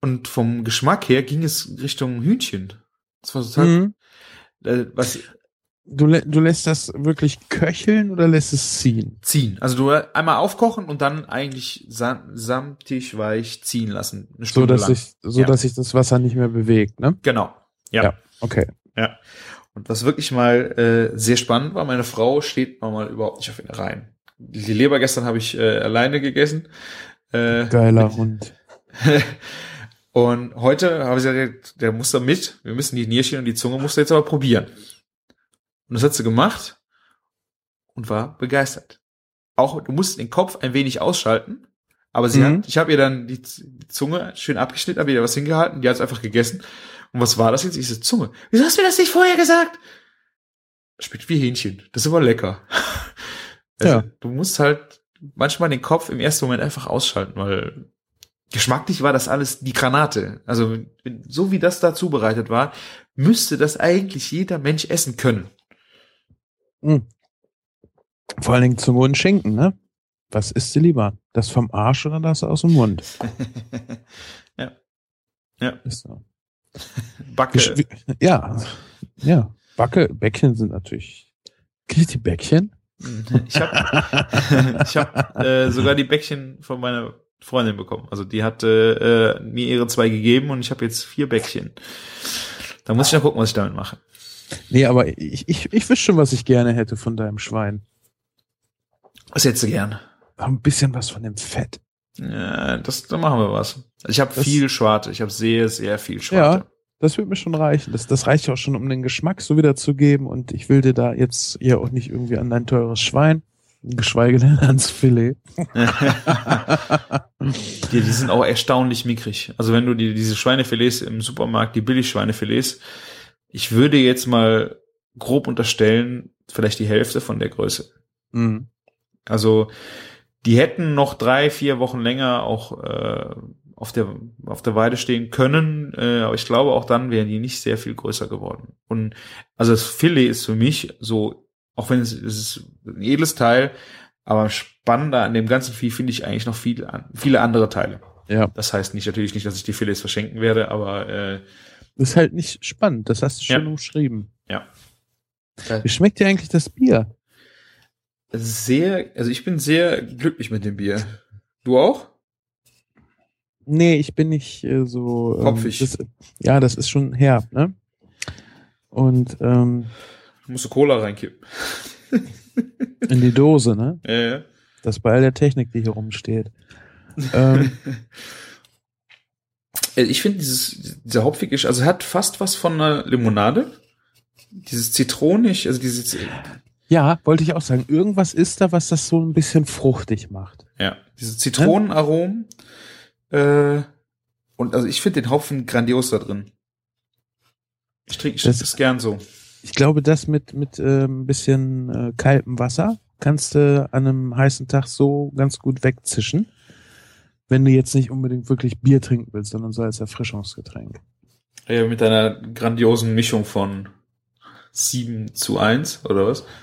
Und vom Geschmack her ging es Richtung Hühnchen. Das war total, Mhm. äh, was, Du, lä- du lässt das wirklich köcheln oder lässt es ziehen? ziehen. Also du einmal aufkochen und dann eigentlich sam samtig weich ziehen lassen. Eine So, Stunde dass lang. sich, so, Ja. dass sich das Wasser nicht mehr bewegt, ne? Genau. Ja. Ja. Okay. ja. Und was wirklich mal äh, sehr spannend war, meine Frau steht mal überhaupt nicht auf Innereien. Die Leber gestern habe ich äh, alleine gegessen. Äh, Geiler Hund. und heute habe ich gesagt, der muss da mit. Wir müssen die Nierchen und die Zunge musst du jetzt aber probieren. Und das hat sie gemacht und war begeistert. Auch du musst den Kopf ein wenig ausschalten, aber sie Mhm. hat, ich habe ihr dann die Zunge schön abgeschnitten, habe ihr was hingehalten, die hat es einfach gegessen. Und was war das jetzt? Diese Zunge. Wieso hast du mir das nicht vorher gesagt? Schmeckt wie Hähnchen. Das ist aber lecker. Also, Ja. Du musst halt manchmal den Kopf im ersten Moment einfach ausschalten, weil geschmacklich war das alles die Granate. Also so wie das da zubereitet war, müsste das eigentlich jeder Mensch essen können. Mhm. Vor allen Dingen Zunge und Schinken, ne? Was isst du lieber? Das vom Arsch oder das aus dem Mund? ja. Ja. Ist so. Backe. Ja, ja. Backe, Bäckchen sind natürlich. Kriegst du die Bäckchen? Ich habe ich hab, äh, sogar die Bäckchen von meiner Freundin bekommen. Also die hatte äh, mir ihre zwei gegeben und ich habe jetzt vier Bäckchen. Da muss ich noch gucken, was ich damit mache. Nee, aber ich, ich, ich wüsste schon, was ich gerne hätte von deinem Schwein. Was hättest du gern? Ein bisschen was von dem Fett. Ja, das, da machen wir was. Ich habe viel Schwarte. Ich habe sehr, sehr viel Schwarte. Das wird mir schon reichen. Das, das reicht auch schon, um den Geschmack so wiederzugeben. Und ich will dir da jetzt ja auch nicht irgendwie an dein teures Schwein, geschweige denn ans Filet. die, die sind auch erstaunlich mickrig. Also wenn du die, diese Schweinefilets im Supermarkt, die Billigschweinefilets, ich würde jetzt mal grob unterstellen, vielleicht die Hälfte von der Größe. Mhm. Also die hätten noch drei, vier Wochen länger auch äh, auf der auf der Weide stehen können, äh, aber ich glaube auch dann wären die nicht sehr viel größer geworden. Und also das Filet ist für mich so, auch wenn es, es ist ein edles Teil, aber spannender an dem ganzen Vieh finde ich eigentlich noch viel, an- viele andere Teile. Ja. Das heißt nicht natürlich nicht, dass ich die Filets verschenken werde, aber äh, Das ist halt nicht spannend. Das hast du schon Ja. umschrieben. ja. Wie schmeckt dir eigentlich das Bier? Sehr, also ich bin sehr glücklich mit dem Bier. Du auch? Nee, ich bin nicht äh, so. Ähm, Hopfig. Das, ja, das ist schon herb, ne? Und ähm, Musst du Cola reinkippen. in die Dose, ne? Äh, Das bei all der Technik, die hier rumsteht. ähm, Äh, Ich finde dieses, dieser hopfige, also es hat fast was von einer Limonade. Dieses zitronig, also dieses, ja, wollte ich auch sagen. Irgendwas ist da, was das so ein bisschen fruchtig macht. ja, diese Zitronenaromen. Äh, und also ich finde den Hopfen grandios da drin. Ich trinke ich Das- das, das gern so. Ich glaube, das mit mit äh, ein bisschen äh, kaltem Wasser kannst du an einem heißen Tag so ganz gut wegzischen, wenn du jetzt nicht unbedingt wirklich Bier trinken willst, sondern so als Erfrischungsgetränk. Ja, mit einer grandiosen Mischung von 7 zu 1, oder was?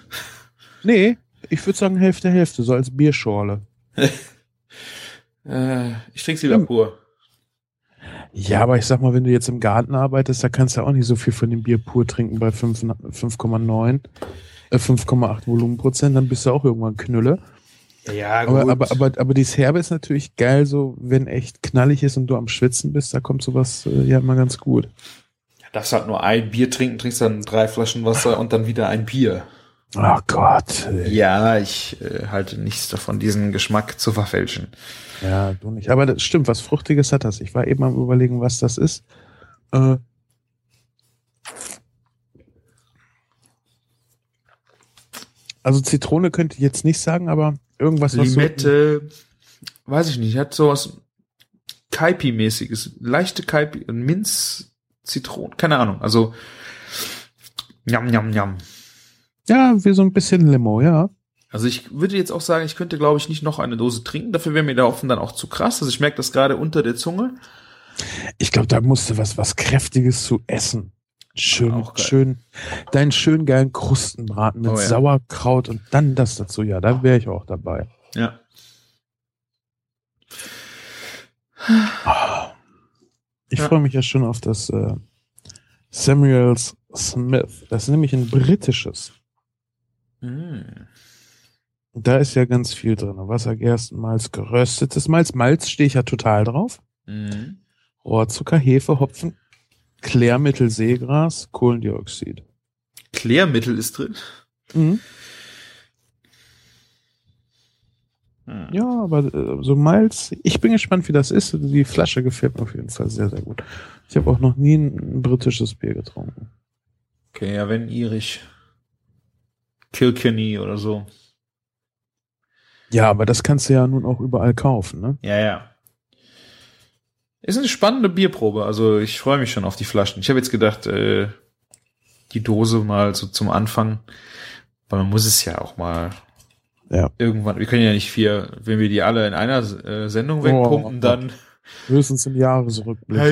Nee, ich würde sagen Hälfte Hälfte, so als Bierschorle. Äh, ich trinke lieber Hm. pur. Ja, aber ich sag mal, wenn du jetzt im Garten arbeitest, da kannst du auch nicht so viel von dem Bier pur trinken bei 5 5,9, äh, 5,8 Volumenprozent, dann bist du auch irgendwann Knülle. Ja, Aber, aber, aber, aber dieses Herbe ist natürlich geil, so wenn echt knallig ist und du am Schwitzen bist, da kommt sowas äh, ja immer ganz gut. Darfst halt nur ein Bier trinken, trinkst dann drei Flaschen Wasser und dann wieder ein Bier. Oh Gott. Ja, ich äh, halte nichts davon, diesen Geschmack zu verfälschen. Ja, du nicht. Aber das stimmt, was Fruchtiges hat das. Ich war eben am überlegen, was das ist. Äh, also Zitrone könnte ich jetzt nicht sagen, aber irgendwas was Limette, weiß ich nicht, hat sowas Kaipi-mäßiges, leichte Kaipi, Minz, Zitronen, keine Ahnung, also njam, njam. So, ja, wie so ein bisschen Limo, ja. Also ich würde jetzt auch sagen, ich könnte, glaube ich, nicht noch eine Dose trinken. Dafür wäre mir der Hopfen dann auch zu krass. Also ich merke das gerade unter der Zunge. Ich glaube, da musst du was, was Kräftiges zu essen. Schön, schön, deinen schön geilen Krustenbraten mit Oh ja. Sauerkraut und dann das dazu. Ja, da wäre ich auch dabei. Ja. Ah. Ich Ja. freue mich ja schon auf das äh, Samuels Smith. Das ist nämlich ein britisches. Mm. Da ist ja ganz viel drin. Wassergerstenmalz, geröstetes Malz. Malz stehe ich ja total drauf. Mm. Rohrzucker, Hefe, Hopfen, Klärmittel, Seegras, Kohlendioxid. Klärmittel ist drin. Mhm. Hm. Ja, aber äh, so Malz, ich bin gespannt, wie das ist. Die Flasche gefällt mir auf jeden Fall sehr, sehr gut. Ich habe auch noch nie ein, ein britisches Bier getrunken. Okay, ja, wenn irisch. Kilkenny oder so. Ja, aber das kannst du ja nun auch überall kaufen, ne? Ja, ja. Ist eine spannende Bierprobe. Also ich freue mich schon auf die Flaschen. Ich habe jetzt gedacht, äh, die Dose mal so zum Anfang, weil man muss es ja auch mal Ja. irgendwann. Wir können ja nicht vier, wenn wir die alle in einer äh, Sendung wegpumpen, Oh. dann. Höchstens im Jahresrückblick. Dann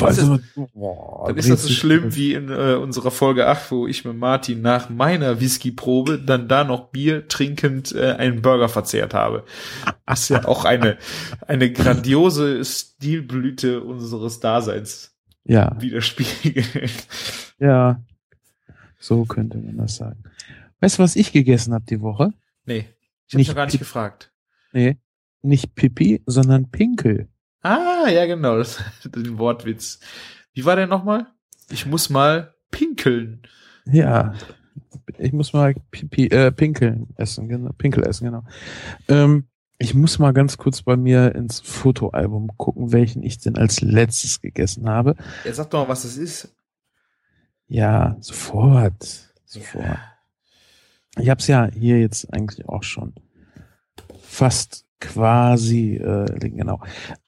Vor ist, das, boah, dann ist das so schlimm wie in äh, unserer Folge 8, wo ich mit Martin nach meiner Whiskyprobe dann da noch Bier trinkend äh, einen Burger verzehrt habe. Das ist ja auch eine, eine grandiose Stilblüte unseres Daseins Ja, widerspiegelt. ja. So könnte man das sagen. Weißt du, was ich gegessen habe die Woche? Nee, ich habe gar nicht gefragt. Nee, nicht Pipi, sondern Pinkel. Ah, ja genau, das, den Wortwitz. Wie war der nochmal? Ich muss mal pinkeln. Ja, ich muss mal Pipi, äh, Pinkeln essen, genau, Pinkel essen, genau. Ähm, ich muss mal ganz kurz bei mir ins Fotoalbum gucken, welchen ich denn als letztes gegessen habe. Er sagt doch mal, was das ist. Ja, sofort. Sofort. Ich habe es ja hier jetzt eigentlich auch schon fast quasi äh, genau.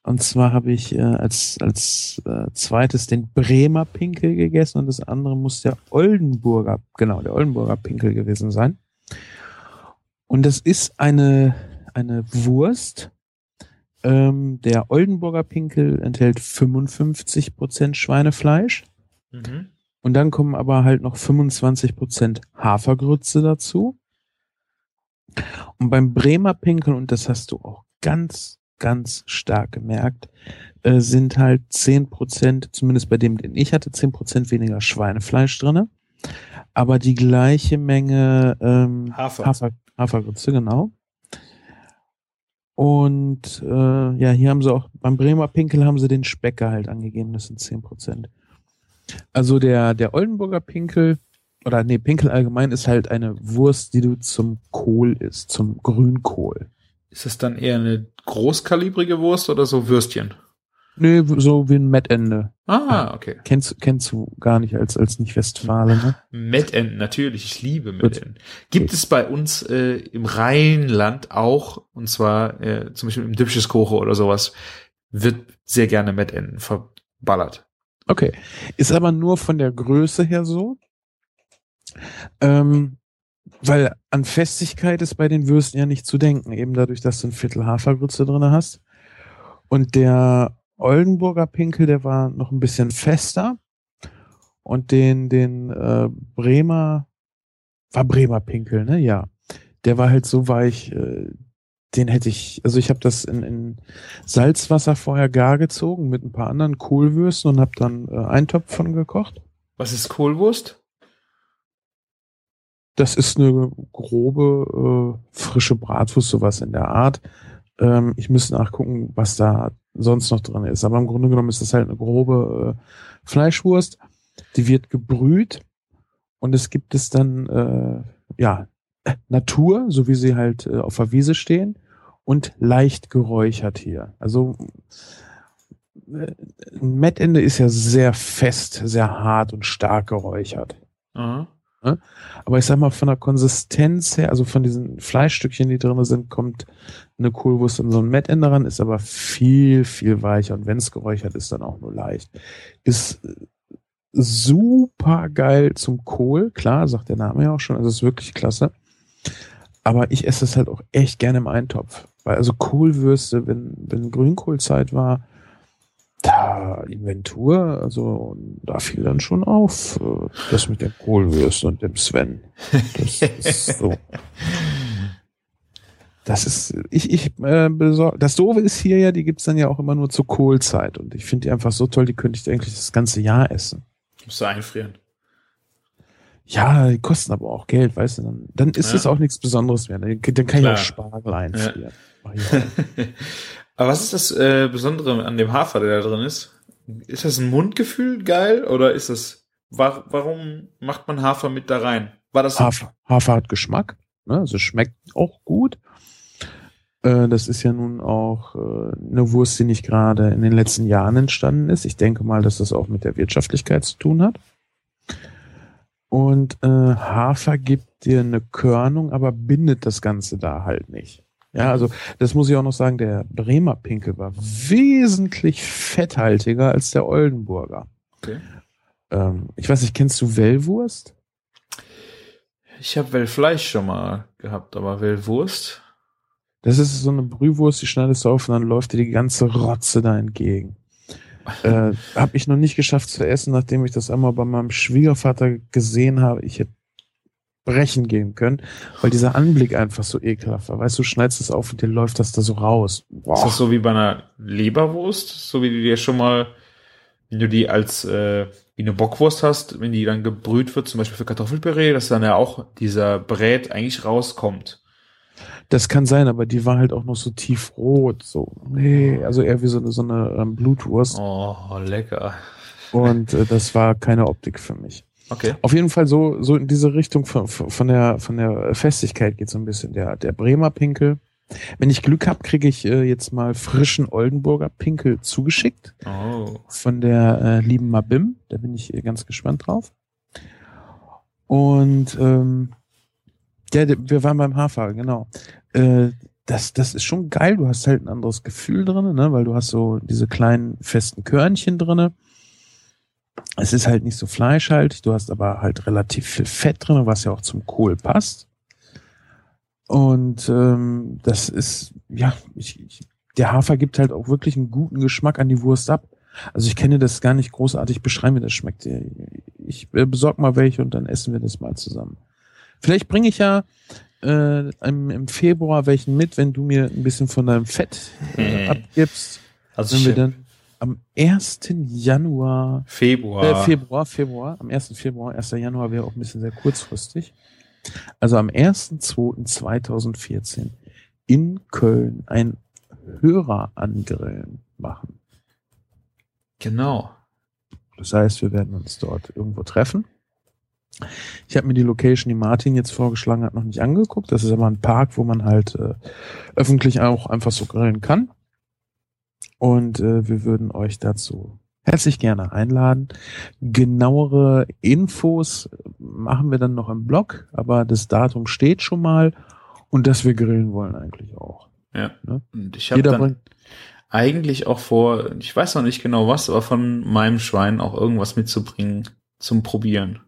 Und zwar habe ich äh, als als äh, zweites den Bremer Pinkel gegessen und das andere muss der Oldenburger, genau, der Oldenburger Pinkel gewesen sein. Und das ist eine eine Wurst. Ähm, der Oldenburger Pinkel enthält 55% Schweinefleisch. Mhm. Und dann kommen aber halt noch 25% Hafergrütze dazu. Und beim Bremer Pinkel, und das hast du auch ganz, ganz stark gemerkt, äh, sind halt 10%, zumindest bei dem, den ich hatte, 10% weniger Schweinefleisch drinne, aber die gleiche Menge ähm, Hafer. Hafer, Hafergrütze, genau. Und äh, ja, hier haben sie auch, beim Bremer Pinkel haben sie den Speckgehalt angegeben, das sind 10%. Also der, der Oldenburger Pinkel, oder nee, Pinkel allgemein ist halt eine Wurst, die du zum Kohl isst, zum Grünkohl. Ist das dann eher eine großkalibrige Wurst oder so Würstchen? Nee, so wie ein Mettende. Ah, okay. Kennst, kennst du gar nicht als, als Nicht-Westfale, ne? Mettenten, natürlich, ich liebe Mettenten. Gibt es bei uns äh, im Rheinland auch, und zwar äh, zum Beispiel im Düpscheskoche oder sowas, wird sehr gerne Mettenten verballert. Okay. Ist aber nur von der Größe her so. Ähm, weil an Festigkeit ist bei den Würsten ja nicht zu denken, eben dadurch, dass du ein Viertel Hafergrütze drinne hast. Und der Oldenburger Pinkel, der war noch ein bisschen fester. Und den, den äh, Bremer, war Bremer Pinkel, ne? Ja. Der war halt so weich, äh, den hätte ich, also ich habe das in, in Salzwasser vorher gar gezogen mit ein paar anderen Kohlwürsten und habe dann äh, einen Topf von gekocht. Was ist Kohlwurst? Das ist eine grobe, äh, frische Bratwurst, sowas in der Art. Ähm, ich müsste nachgucken, was da sonst noch drin ist. Aber im Grunde genommen ist das halt eine grobe äh, Fleischwurst. Die wird gebrüht und es gibt es dann, äh, ja, Natur, so wie sie halt äh, auf der Wiese stehen und leicht geräuchert hier. Also äh, ein Mettende ist ja sehr fest, sehr hart und stark geräuchert. Ne? Aber ich sag mal, von der Konsistenz her, also von diesen Fleischstückchen, die drin sind, kommt eine Kohlwurst in so ein Mettende ran, ist aber viel, viel weicher. Und wenn es geräuchert ist, dann auch nur leicht. Ist äh, super geil zum Kohl, klar, sagt der Name ja auch schon, also ist wirklich klasse. Aber ich esse es halt auch echt gerne im Eintopf. Weil also Kohlwürste, wenn, wenn Grünkohlzeit war, da Inventur, also da fiel dann schon auf, äh, das mit der Kohlwürste und dem Sven. Das ist so. Das ist, ich, ich äh, besorg, das Doofe ist hier ja, die gibt's dann ja auch immer nur zur Kohlzeit und ich finde die einfach so toll, die könnte ich eigentlich das ganze Jahr essen. Musst du einfrieren. Ja, die kosten aber auch Geld, weißt du, dann, dann ist Ja. es auch nichts Besonderes mehr. Dann, dann kann Klar. ich auch Spargel einfrieren. Auch. Aber was ist das äh, Besondere an dem Hafer, der da drin ist? Ist das ein Mundgefühl geil oder ist das, wa warum macht man Hafer mit da rein? War das Hafer, Hafer hat Geschmack, ne? also schmeckt auch gut. Äh, Das ist ja nun auch äh, eine Wurst, die nicht gerade in den letzten Jahren entstanden ist. Ich denke mal, dass das auch mit der Wirtschaftlichkeit zu tun hat. Und äh, Hafer gibt dir eine Körnung, aber bindet das Ganze da halt nicht. Ja, also das muss ich auch noch sagen, der Bremer Pinkel war wesentlich fetthaltiger als der Oldenburger. Okay. Ähm, ich weiß nicht, kennst du Wellwurst? Ich habe Wellfleisch schon mal gehabt, aber Wellwurst? Das ist so eine Brühwurst, die schneidest du auf und dann läuft dir die ganze Rotze da entgegen. Äh, habe ich noch nicht geschafft zu essen, nachdem ich das einmal bei meinem Schwiegervater gesehen habe. Ich hätte brechen gehen können, weil dieser Anblick einfach so ekelhaft war. Weißt du, du schneidest es auf und dir läuft das da so raus. Boah. Ist das so wie bei einer Leberwurst? So wie du dir schon mal, wenn du die als äh, wie eine Bockwurst hast, wenn die dann gebrüht wird, zum Beispiel für Kartoffelpüree, dass dann ja auch dieser Brät eigentlich rauskommt. Das kann sein, aber die war halt auch noch so tiefrot. So, nee, also eher wie so eine, so eine ähm, Blutwurst. Oh, lecker. Und äh, das war keine Optik für mich. Okay. Auf jeden Fall so, so in diese Richtung von, von der, von der Festigkeit geht so ein bisschen der, der Bremer Pinkel. Wenn ich Glück habe, kriege ich äh, jetzt mal frischen Oldenburger Pinkel zugeschickt Oh. von der äh, lieben Mabim. Da bin ich äh, ganz gespannt drauf. Und ähm, ja, wir waren beim Hafer, genau. Äh, das, das ist schon geil. Du hast halt ein anderes Gefühl drin, ne? weil du hast so diese kleinen festen Körnchen drinne. Es ist halt nicht so fleischhaltig, du hast aber halt relativ viel Fett drin, was ja auch zum Kohl passt. Und ähm, das ist, ja, ich, ich, der Hafer gibt halt auch wirklich einen guten Geschmack an die Wurst ab. Also ich kenne das gar nicht großartig beschreiben, wie das schmeckt. Ich äh, besorg mal welche und dann essen wir das mal zusammen. Vielleicht bringe ich ja äh, im, im Februar welchen mit, wenn du mir ein bisschen von deinem Fett äh, Mhm. abgibst. Also Wenn wir dann am 1. Januar, Februar. äh, Februar, Februar, am 1. Februar, 1. Januar wäre auch ein bisschen sehr kurzfristig. Also am 1.2.2014 in Köln ein Hörer-Angrillen machen. Genau. Das heißt, wir werden uns dort irgendwo treffen. Ich habe mir die Location, die Martin jetzt vorgeschlagen hat, noch nicht angeguckt. Das ist aber ein Park, wo man halt äh, öffentlich auch einfach so grillen kann. Und äh, wir würden euch dazu herzlich gerne einladen. Genauere Infos machen wir dann noch im Blog, aber das Datum steht schon mal und dass wir grillen wollen eigentlich auch. Ja. Ne? Und ich habe dann bringt eigentlich auch vor, ich weiß noch nicht genau was, aber von meinem Schwein auch irgendwas mitzubringen zum Probieren.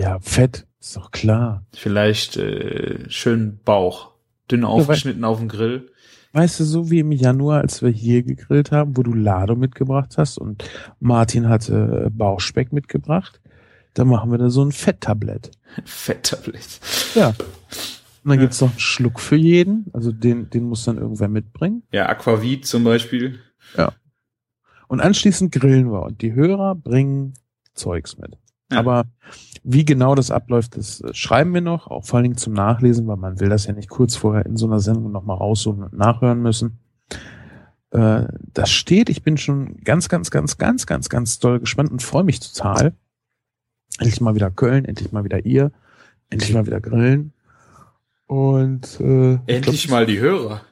Ja Fett, ist doch klar. Vielleicht äh, schön Bauch, dünn aufgeschnitten auf dem Grill. Weißt du, so wie im Januar, als wir hier gegrillt haben, wo du Lado mitgebracht hast und Martin hatte äh, Bauchspeck mitgebracht, da machen wir da so ein Fetttablett. Fetttablett. Ja. Und dann Ja. gibt's noch einen Schluck für jeden, also den, den muss dann irgendwer mitbringen. Ja, Aquavit zum Beispiel. Und anschließend grillen wir und die Hörer bringen Zeugs mit. Ja. Aber wie genau das abläuft, das äh, schreiben wir noch, auch vor allen Dingen zum Nachlesen, weil man will das ja nicht kurz vorher in so einer Sendung nochmal raussuchen und nachhören müssen. Äh, das steht, ich bin schon ganz, ganz, ganz, ganz, ganz, ganz doll gespannt und freue mich total. Endlich mal wieder Köln, endlich mal wieder ihr, endlich mal wieder Grillen. Und äh, ich Endlich glaub, mal die Hörer.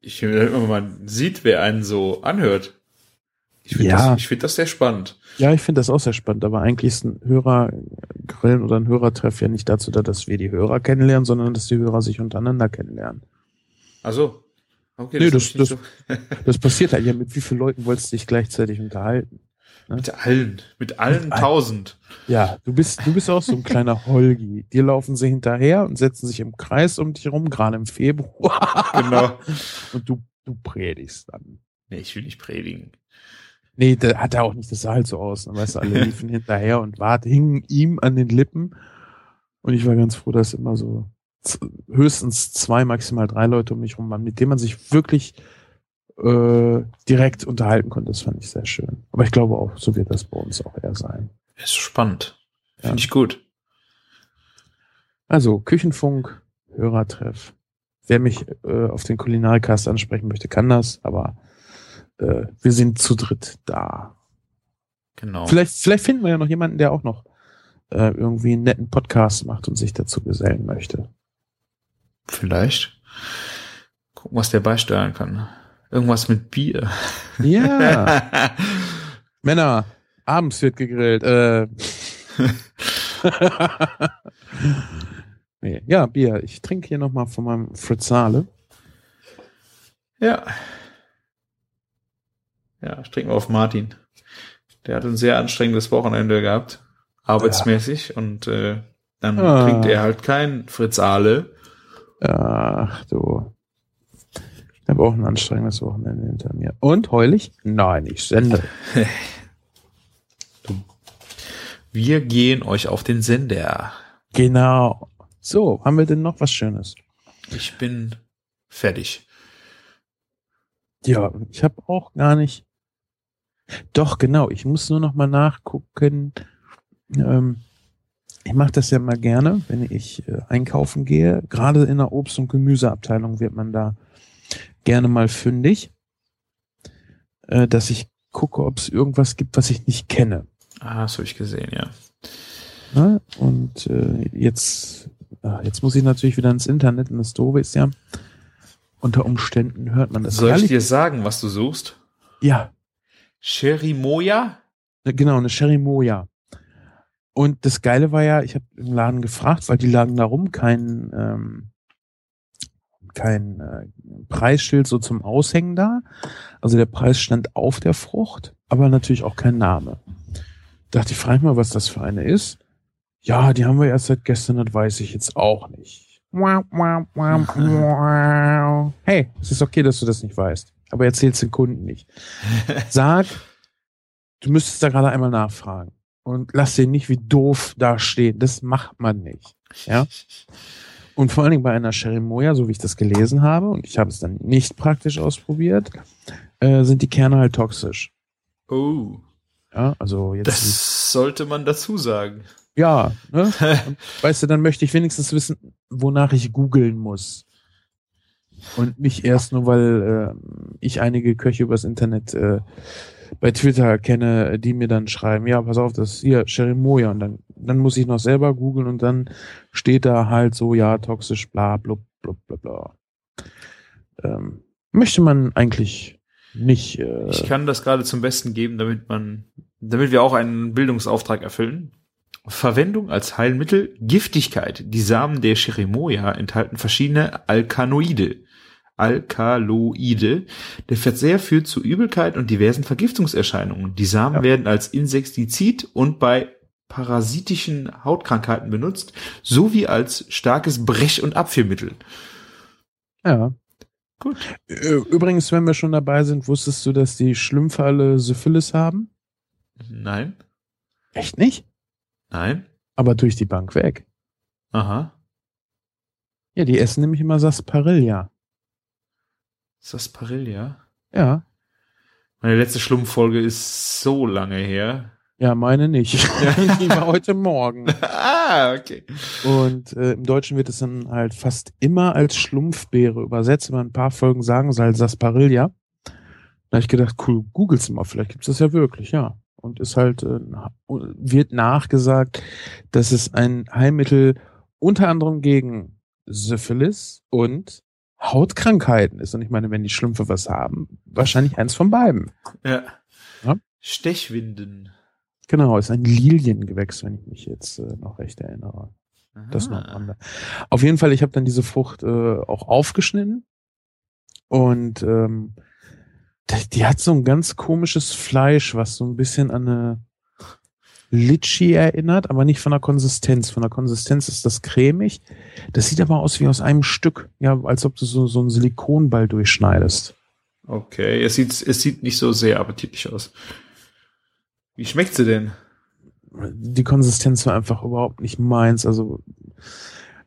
Ich, wenn man sieht, wer einen so anhört. Ich finde Ja. das, ich find das sehr spannend. Ja, ich finde das auch sehr spannend, aber eigentlich ist ein Hörergrillen oder ein Hörertreff ja nicht dazu da, dass wir die Hörer kennenlernen, sondern dass die Hörer sich untereinander kennenlernen. Also, okay, Nee, das- ich nicht Das passiert halt ja, mit wie vielen Leuten wolltest du dich gleichzeitig unterhalten? mit allen, mit allen Mit allen. tausend. Ja, du bist, du bist auch so ein kleiner Holgi. Dir laufen sie hinterher und setzen sich im Kreis um dich herum, gerade im Februar. Genau. Und du, du predigst dann. Nee, ich will nicht predigen. Nee, da hat er auch nicht, das sah halt so aus. Ne? Weißt du, alle liefen hinterher und warten, hingen ihm an den Lippen. Und ich war ganz froh, dass immer so höchstens zwei, maximal drei Leute um mich rum waren, mit denen man sich wirklich äh, direkt unterhalten konnte. Das fand ich sehr schön. Aber ich glaube auch, so wird das bei uns auch eher sein. Ist spannend. Ja. Finde ich gut. Also, Küchenfunk, Hörertreff. Wer mich äh, auf den Kulinarikast ansprechen möchte, kann das, aber äh, wir sind zu dritt da. Genau. Vielleicht, vielleicht finden wir ja noch jemanden, der auch noch äh, irgendwie einen netten Podcast macht und sich dazu gesellen möchte. Vielleicht. Gucken, was der beisteuern kann. Irgendwas mit Bier. Ja. Männer, abends wird gegrillt. Äh. nee, ja, Bier. Ich trinke hier nochmal von meinem Fritzale. ja. Ja, trinken wir auf Martin. Der hat ein sehr anstrengendes Wochenende gehabt. Arbeitsmäßig. Und äh, dann Ah. trinkt er halt kein Fritz Ahle. Ach du. Ich habe auch ein anstrengendes Wochenende hinter mir. Und heulig? Nein, ich sende. Wir gehen euch auf den Sender. Genau. So, haben wir denn noch was Schönes? Ich bin fertig. Ja, ich habe auch gar nicht. Doch, genau. Ich muss nur noch mal nachgucken. Ähm, ich mache das ja mal gerne, wenn ich äh, einkaufen gehe. Gerade in der Obst- und Gemüseabteilung wird man da gerne mal fündig, äh, dass ich gucke, ob es irgendwas gibt, was ich nicht kenne. Ah, das habe ich gesehen, ja. Ne? Und äh, jetzt, ah, jetzt muss ich natürlich wieder ins Internet und das Doofe ist ja, unter Umständen hört man das. Soll ich dir sagen, was du suchst? Ja, Cherimoya? Ne, Genau, eine Sherry Moja. Und das Geile war ja, ich habe im Laden gefragt, weil die lagen da rum, kein, ähm, kein äh, Preisschild so zum Aushängen da. Also der Preis stand auf der Frucht, aber natürlich auch kein Name. Dachte ich, frage mal, was das für eine ist. Ja, die haben wir erst seit gestern, das weiß ich jetzt auch nicht. Hey, es ist okay, dass du das nicht weißt. Aber erzähl's den Kunden nicht. Sag, du müsstest da gerade einmal nachfragen. Und lass den nicht wie doof da stehen. Das macht man nicht. Ja. Und vor allen Dingen bei einer Cherimoya, so wie ich das gelesen habe, und ich habe es dann nicht praktisch ausprobiert, äh, sind die Kerne halt toxisch. Oh, Ja, also jetzt. das sollte man dazu sagen. ja, ne? Weißt du, dann möchte ich wenigstens wissen, wonach ich googeln muss. Und nicht erst nur, weil äh, ich einige Köche übers Internet äh, bei Twitter kenne, die mir dann schreiben, ja, pass auf, das ist hier Cherimoya. Und dann, dann muss ich noch selber googeln und dann steht da halt so, ja, toxisch, bla, blub, blub, bla, bla. Ähm, möchte man eigentlich nicht. Äh, Ich kann das gerade zum Besten geben, damit man, damit wir auch einen Bildungsauftrag erfüllen. Verwendung als Heilmittel, Giftigkeit. Die Samen der Cherimoya enthalten verschiedene Alkanoide. Alkaloide. Der Verzehr führt zu Übelkeit und diversen Vergiftungserscheinungen. Die Samen Ja. werden als Insektizid und bei parasitischen Hautkrankheiten benutzt, sowie als starkes Brech- und Abführmittel. Ja. Gut. Übrigens, wenn wir schon dabei sind, wusstest du, dass die Schlümpfe alle Syphilis haben? Nein? Echt nicht? Nein? Aber durch die Bank weg. Aha. Ja, die essen nämlich immer Sarsaparilla. Sarsaparilla? Ja. Meine letzte Schlumpffolge ist so lange her. Ja, meine nicht. Die war heute Morgen. ah, okay. Und äh, im Deutschen wird es dann halt fast immer als Schlumpfbeere übersetzt. Wenn man ein paar Folgen sagen soll, Sarsaparilla. Da habe ich gedacht, cool, googles mal, vielleicht gibt's das ja wirklich, ja. Und ist halt, äh, wird nachgesagt, dass es ein Heilmittel unter anderem gegen Syphilis und Hautkrankheiten ist. Und ich meine, wenn die Schlümpfe was haben, wahrscheinlich eins von beiden. Ja. Ja. Stechwinden. Genau, ist ein Liliengewächs, wenn ich mich jetzt äh, noch recht erinnere. Das noch am Rande. Auf jeden Fall, ich habe dann diese Frucht äh, auch aufgeschnitten und ähm, die, die hat so ein ganz komisches Fleisch, was so ein bisschen an eine Litschi erinnert, aber nicht von der Konsistenz. Von der Konsistenz ist das cremig. Das sieht aber aus wie aus einem Stück, ja, als ob du so, so einen Silikonball durchschneidest. Okay, es sieht, es sieht nicht so sehr appetitlich aus. Wie schmeckt sie denn? Die Konsistenz war einfach überhaupt nicht meins. Also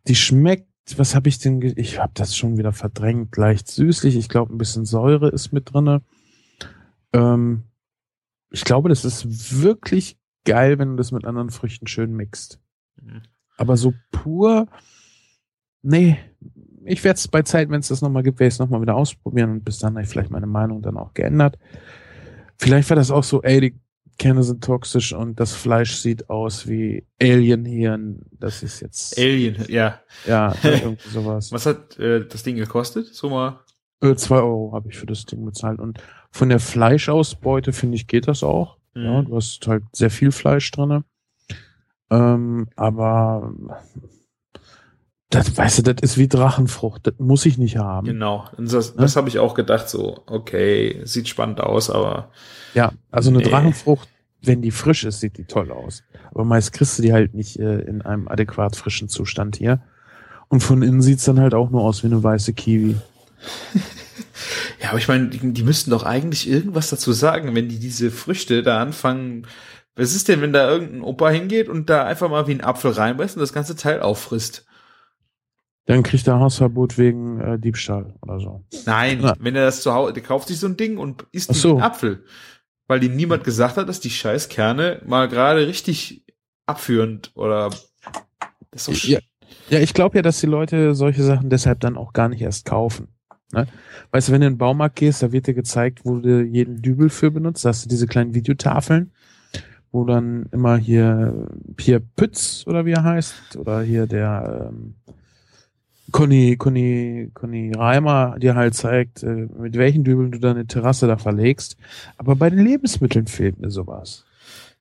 die schmeckt, was habe ich denn? Ich habe das schon wieder verdrängt, leicht süßlich. Ich glaube, ein bisschen Säure ist mit drinne. Ähm, ich glaube, das ist wirklich geil, wenn du das mit anderen Früchten schön mixt. Mhm. Aber so pur, nee. Ich werde es bei Zeit, wenn es das nochmal gibt, werde ich es nochmal wieder ausprobieren und bis dann habe ich vielleicht meine Meinung dann auch geändert. Vielleicht war das auch so, ey, die Kerne sind toxisch und das Fleisch sieht aus wie Alienhirn. Das ist jetzt, Alien, ja. ja, irgendwie sowas. Was hat äh, das Ding gekostet? So mal. Äh, zwei Euro habe ich für das Ding bezahlt. Und von der Fleischausbeute, finde ich, geht das auch. Ja, Mhm. du hast halt sehr viel Fleisch drinne. Ähm, aber das, weißt du, das ist wie Drachenfrucht. Das muss ich nicht haben. Genau. Das, das habe ich auch gedacht, so, okay, sieht spannend aus, aber Ja, also eine Nee. Drachenfrucht, wenn die frisch ist, sieht die toll aus. Aber meist kriegst du die halt nicht äh, in einem adäquat frischen Zustand hier. Und von innen sieht's dann halt auch nur aus wie eine weiße Kiwi. ja, aber ich meine, die, die müssten doch eigentlich irgendwas dazu sagen, wenn die diese Früchte da anfangen. Was ist denn, wenn da irgendein Opa hingeht und da einfach mal wie ein Apfel reinbeißt und das ganze Teil auffrisst? Dann kriegt er Hausverbot wegen äh, Diebstahl oder so. Nein, Ja. wenn er das zu Hause, der kauft sich so ein Ding und isst so. einen Apfel. Weil ihm niemand gesagt hat, dass die scheiß Kerne mal gerade richtig abführend oder das ist sch- Ja, ja ich glaube ja, dass die Leute solche Sachen deshalb dann auch gar nicht erst kaufen. Ne? Weißt du, wenn du in den Baumarkt gehst, da wird dir gezeigt, wo du jeden Dübel für benutzt. Da hast du diese kleinen Videotafeln, wo dann immer hier Pierre Pütz oder wie er heißt, oder hier der ähm, Conny, Conny, Conny Reimer dir halt zeigt, äh, mit welchen Dübeln du deine Terrasse da verlegst. Aber bei den Lebensmitteln fehlt mir sowas.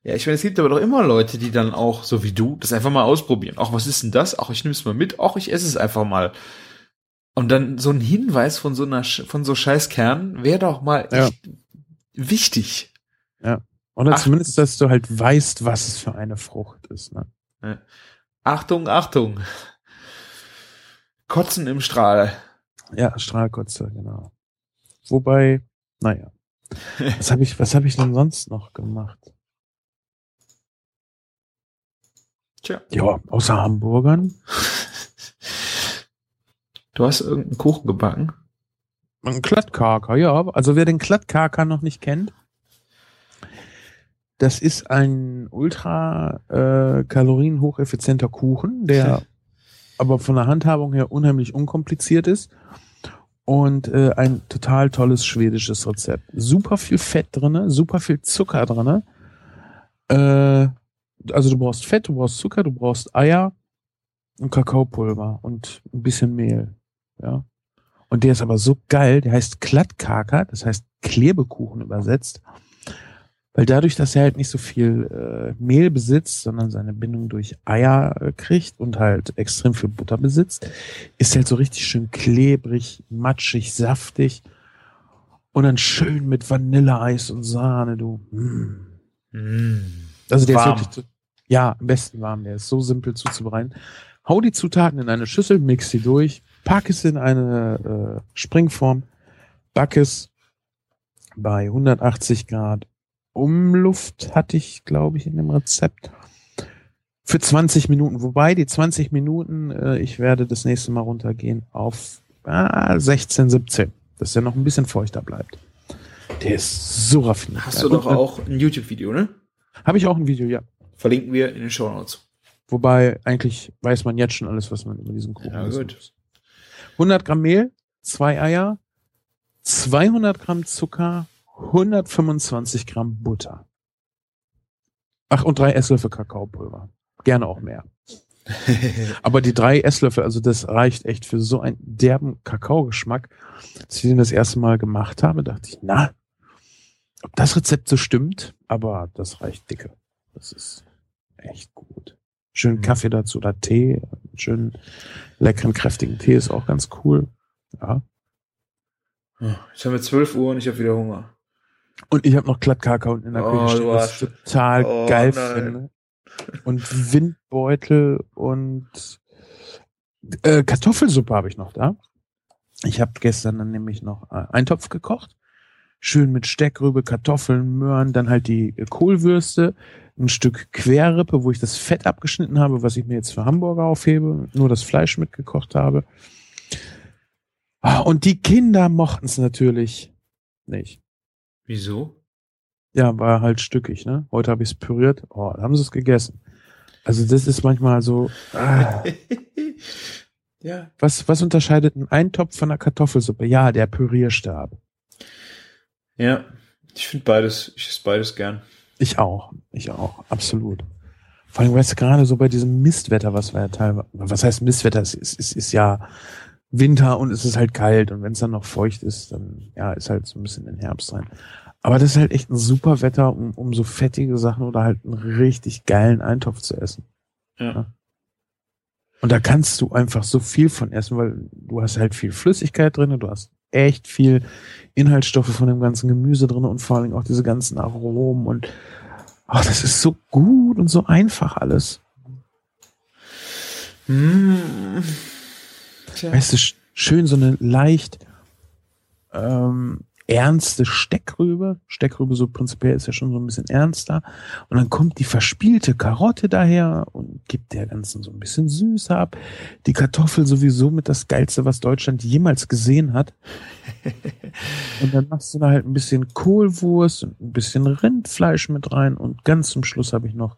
Ja, ich meine, es gibt aber doch immer Leute, die dann auch, so wie du, das einfach mal ausprobieren. Ach, was ist denn das? Ach, ich nehme es mal mit. Ach, ich esse es einfach mal. Und dann so ein Hinweis von so einer, von so scheiß Kernen wäre doch mal Ja. echt wichtig. Oder Ach. zumindest, dass du halt weißt, was es für eine Frucht ist. Ne? Achtung, Achtung. Kotzen im Strahl. Ja, Strahlkotze, genau. Wobei, naja. Was habe ich, was habe ich denn sonst noch gemacht? Tja. Ja, außer Hamburgern. Du hast irgendeinen Kuchen gebacken? Ein Klattkaker, ja. Also wer den Klattkaker noch nicht kennt, das ist ein ultra äh, kalorienhocheffizienter Kuchen, der aber von der Handhabung her unheimlich unkompliziert ist und äh, ein total tolles schwedisches Rezept. Super viel Fett drinne, super viel Zucker drinne. Äh, also du brauchst Fett, du brauchst Zucker, du brauchst Eier und Kakaopulver und ein bisschen Mehl. Ja. Und der ist aber so geil, der heißt Klattkaker, das heißt Klebekuchen übersetzt. Weil dadurch, dass er halt nicht so viel äh, Mehl besitzt, sondern seine Bindung durch Eier äh, kriegt und halt extrem viel Butter besitzt, ist er halt so richtig schön klebrig, matschig, saftig und dann schön mit Vanilleeis und Sahne, du. Mm. Mm. Also der Warm. ist wirklich, zu, ja, am besten warm, der ist so simpel zuzubereiten. Hau die Zutaten in eine Schüssel, mix sie durch, pack es in eine äh, Springform, back es bei 180 Grad Umluft hatte ich, glaube ich, in dem Rezept. Für 20 Minuten. Wobei die 20 Minuten, äh, ich werde das nächste Mal runtergehen auf ah, 16, 17. Dass der noch ein bisschen feuchter bleibt. Der ist so raffiniert. Hast du doch äh, auch ein YouTube-Video, ne? Habe ich auch ein Video, ja. Verlinken wir in den Show Notes. Wobei eigentlich weiß man jetzt schon alles, was man über diesen Kuchen Ja, gut. muss. 100 Gramm Mehl, zwei Eier, 200 Gramm Zucker, 125 Gramm Butter. Ach, und drei Esslöffel Kakaopulver. Gerne auch mehr. Aber die drei Esslöffel, also das reicht echt für so einen derben Kakaogeschmack. Als ich den das erste Mal gemacht habe, dachte ich, na, ob das Rezept so stimmt, aber das reicht dicke. Das ist echt gut. Schön Mhm. Kaffee dazu oder Tee, schön leckeren, kräftigen Tee ist auch ganz cool. Ja. Jetzt haben wir 12 Uhr und ich habe wieder Hunger. Und ich habe noch Klattkakao unten in der Oh, Küche stehen, was ich total Oh, geil nein. finde. Und Windbeutel und äh, Kartoffelsuppe habe ich noch da. Ich habe gestern dann nämlich noch äh, einen Topf gekocht. Schön mit Steckrübe, Kartoffeln, Möhren, dann halt die äh, Kohlwürste, ein Stück Querrippe, wo ich das Fett abgeschnitten habe, was ich mir jetzt für Hamburger aufhebe, nur das Fleisch mitgekocht habe. Ah, Und die Kinder mochten es natürlich nicht. Wieso? Ja, war halt stückig, ne? Heute habe ich es püriert. Oh, da haben sie es gegessen. Also das ist manchmal so. Ah, ja. was, was unterscheidet ein Eintopf von einer Kartoffelsuppe? Ja, der Pürierstab. Ja. Ich finde beides, ich esse beides gern. Ich auch. Ich auch. Absolut. Vor allem, weißt du, gerade so bei diesem Mistwetter, was wir ja teilweise, was heißt Mistwetter? Es ist, es ist ja Winter und es ist halt kalt und wenn es dann noch feucht ist, dann, ja, ist halt so ein bisschen in den Herbst rein. Aber das ist halt echt ein super Wetter, um, um so fettige Sachen oder halt einen richtig geilen Eintopf zu essen. Ja. Und da kannst du einfach so viel von essen, weil du hast halt viel Flüssigkeit drin, du hast echt viel Inhaltsstoffe von dem ganzen Gemüse drin und vor allem auch diese ganzen Aromen und ach, das ist so gut und so einfach alles. Hm. Tja. Weißt du, sch- schön so eine leicht ähm, ernste Steckrübe. Steckrübe so prinzipiell ist ja schon so ein bisschen ernster. Und dann kommt die verspielte Karotte daher und gibt der Ganzen so ein bisschen Süße ab. Die Kartoffel sowieso mit das Geilste, was Deutschland jemals gesehen hat. Und dann machst du da halt ein bisschen Kohlwurst und ein bisschen Rindfleisch mit rein. Und ganz zum Schluss habe ich noch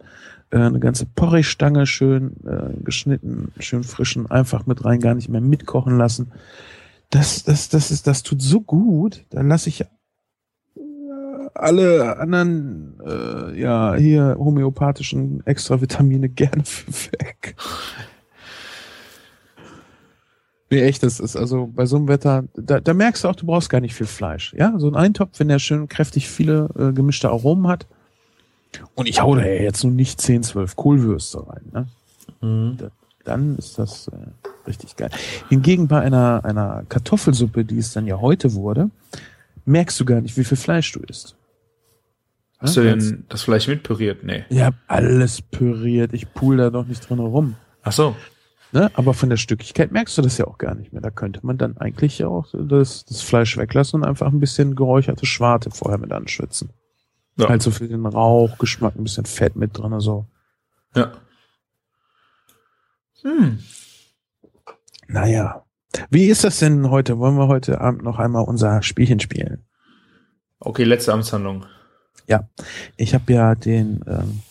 äh, eine ganze Porridge-Stange schön äh, geschnitten, schön frischen, einfach mit rein, gar nicht mehr mitkochen lassen. Das, das, das ist, das tut so gut. Dann lasse ich äh, alle anderen, äh, ja, hier homöopathischen Extravitamine gerne weg. Nee, echt, das ist also bei so einem Wetter, da, da merkst du auch, du brauchst gar nicht viel Fleisch. Ja, so ein Eintopf, wenn der schön kräftig viele äh, gemischte Aromen hat. Und ich hau da ja jetzt nur nicht 10, 12 Kohlwürste rein. Ne? Mhm. Dann ist das äh, richtig geil. Hingegen bei einer, einer Kartoffelsuppe, die es dann ja heute wurde, merkst du gar nicht, wie viel Fleisch du isst. Hast du Ja, denn das Fleisch mitpüriert? Nee. Ich habe alles püriert, ich pool da doch nicht drin rum. Ach so. Ne? Aber von der Stückigkeit merkst du das ja auch gar nicht mehr. Da könnte man dann eigentlich auch das, das Fleisch weglassen und einfach ein bisschen geräucherte Schwarte vorher mit anschwitzen. Ja. Halt so für den Rauchgeschmack, ein bisschen Fett mit drin, so. Ja. Hm. Naja. Wie ist das denn heute? Wollen wir heute Abend noch einmal unser Spielchen spielen? Okay, letzte Amtshandlung. Ich habe ja den, ähm,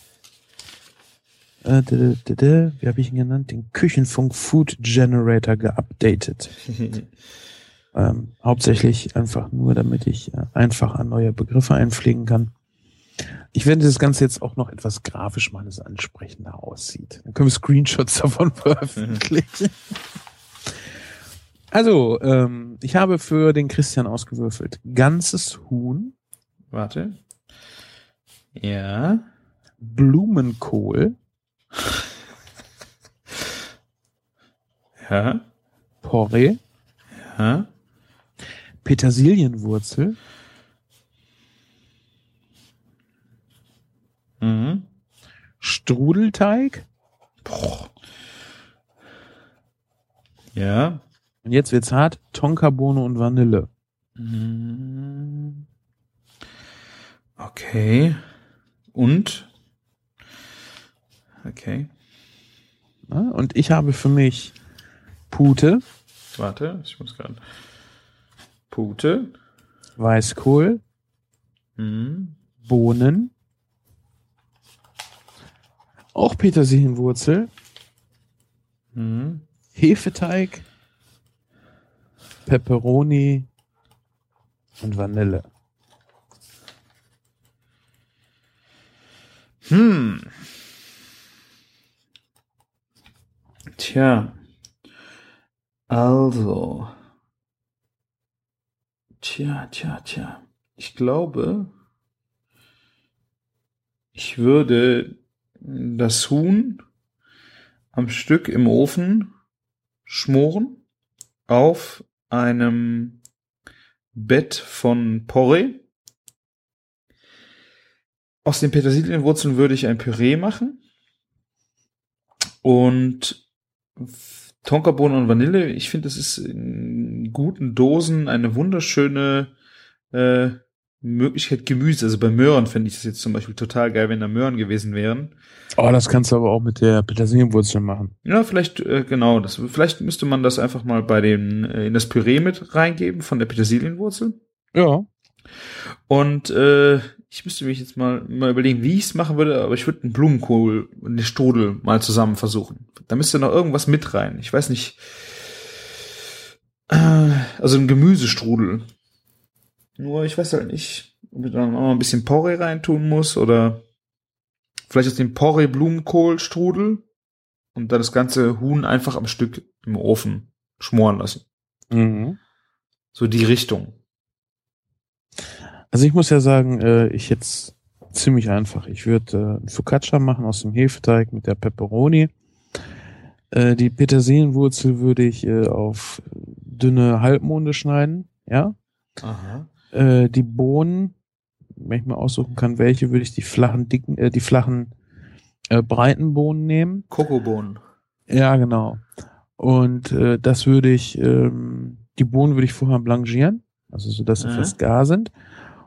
äh, wie habe ich ihn genannt? Den Küchenfunk Food Generator geupdatet. Ähm, hauptsächlich einfach nur, damit ich äh, einfach an neue Begriffe einpflegen kann. Ich werde das Ganze jetzt auch noch etwas grafisch machen, dass es ansprechender aussieht. Dann können wir Screenshots davon veröffentlichen. Also, ähm, ich habe für den Christian ausgewürfelt ganzes Huhn, Warte. Ja. Blumenkohl, Ja. Porree, Ja. Petersilienwurzel, Mhm. Strudelteig Ja. und jetzt wird's hart, Tonkabohne und Vanille. Mhm. Okay. Und? Okay. Und ich habe für mich Pute, Warte, ich muss gerade. Pute. Weißkohl, Mhm. Bohnen, Auch Petersilienwurzel, Mhm. Hefeteig, Pepperoni und Vanille. Hm. Tja. Also. Tja, tja, tja. Ich glaube, ich würde das Huhn am Stück im Ofen schmoren auf einem Bett von Porree. Aus den Petersilienwurzeln würde ich ein Püree machen. Und Tonkabohnen und Vanille, ich finde, das ist in guten Dosen eine wunderschöne äh, Möglichkeit Gemüse. Also bei Möhren finde ich das jetzt zum Beispiel total geil, wenn da Möhren gewesen wären. Oh, das kannst du aber auch mit der Petersilienwurzel machen. Ja, vielleicht, äh, genau, das, vielleicht müsste man das einfach mal bei den, äh, in das Püree mit reingeben von der Petersilienwurzel. Ja. Und äh, ich müsste mich jetzt mal, mal überlegen, wie ich es machen würde, aber ich würde einen Blumenkohl und eine Strudel mal zusammen versuchen. Da müsste noch irgendwas mit rein. Ich weiß nicht. Äh, also ein Gemüsestrudel. Nur ich weiß halt nicht, ob ich dann auch noch ein bisschen Porree reintun muss oder vielleicht aus dem Porree Blumenkohlstrudel und dann das ganze Huhn einfach am Stück im Ofen schmoren lassen. Mhm. So die Richtung. Also ich muss ja sagen, äh, ich jetzt ziemlich einfach. Ich würde äh, Focaccia machen aus dem Hefeteig mit der Pepperoni. Äh, die Petersilienwurzel würde ich äh, auf dünne Halbmonde schneiden, ja. Aha. Äh, die Bohnen, wenn ich mir aussuchen kann, welche, würde ich die flachen, dicken, äh, die flachen, äh, breiten Bohnen nehmen. Kokobohnen. Ja, genau. Und äh, das würde ich, ähm, die Bohnen würde ich vorher blanchieren, also so, dass sie Mhm. fast gar sind.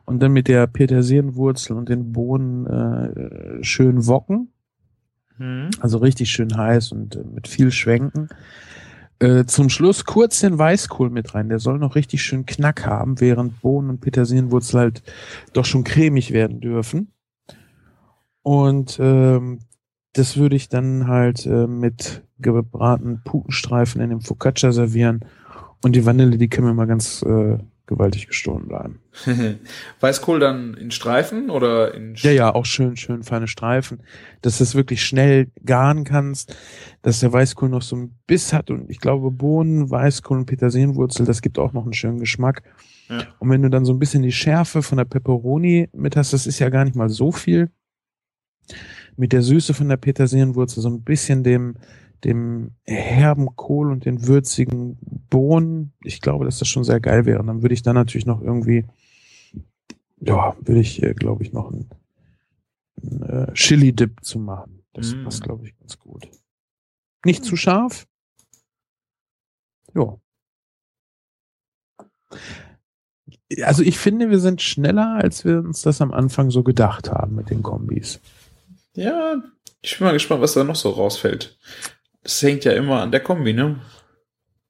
Und dann mit der Petersilienwurzel und den Bohnen äh, schön wocken, Hm. also richtig schön heiß und äh, mit viel Schwenken. Äh, zum Schluss kurz den Weißkohl mit rein. Der soll noch richtig schön Knack haben, während Bohnen und Petersilienwurzel halt doch schon cremig werden dürfen. Und ähm, das würde ich dann halt äh, mit gebratenen Putenstreifen in dem Focaccia servieren. Und die Vanille, die können mir mal ganz äh, gewaltig gestohlen bleiben. Weißkohl dann in Streifen oder in Ja, ja, auch schön, schön feine Streifen, dass du es wirklich schnell garen kannst, dass der Weißkohl noch so einen Biss hat und ich glaube Bohnen, Weißkohl und Petersilienwurzel, das gibt auch noch einen schönen Geschmack. Ja. Und wenn du dann so ein bisschen die Schärfe von der Pepperoni mit hast, das ist ja gar nicht mal so viel, mit der Süße von der Petersilienwurzel, so ein bisschen dem, dem herben Kohl und den würzigen Bohnen, ich glaube, dass das schon sehr geil wäre. Und dann würde ich dann natürlich noch irgendwie ja, würde ich, äh, glaube ich, noch einen, einen äh, Chili-Dip zu machen. Das Mm. passt, glaube ich, ganz gut. Nicht zu scharf. Ja. Also ich finde, wir sind schneller, als wir uns das am Anfang so gedacht haben mit den Kombis. Ja, ich bin mal gespannt, was da noch so rausfällt. Das hängt ja immer an der Kombi, ne?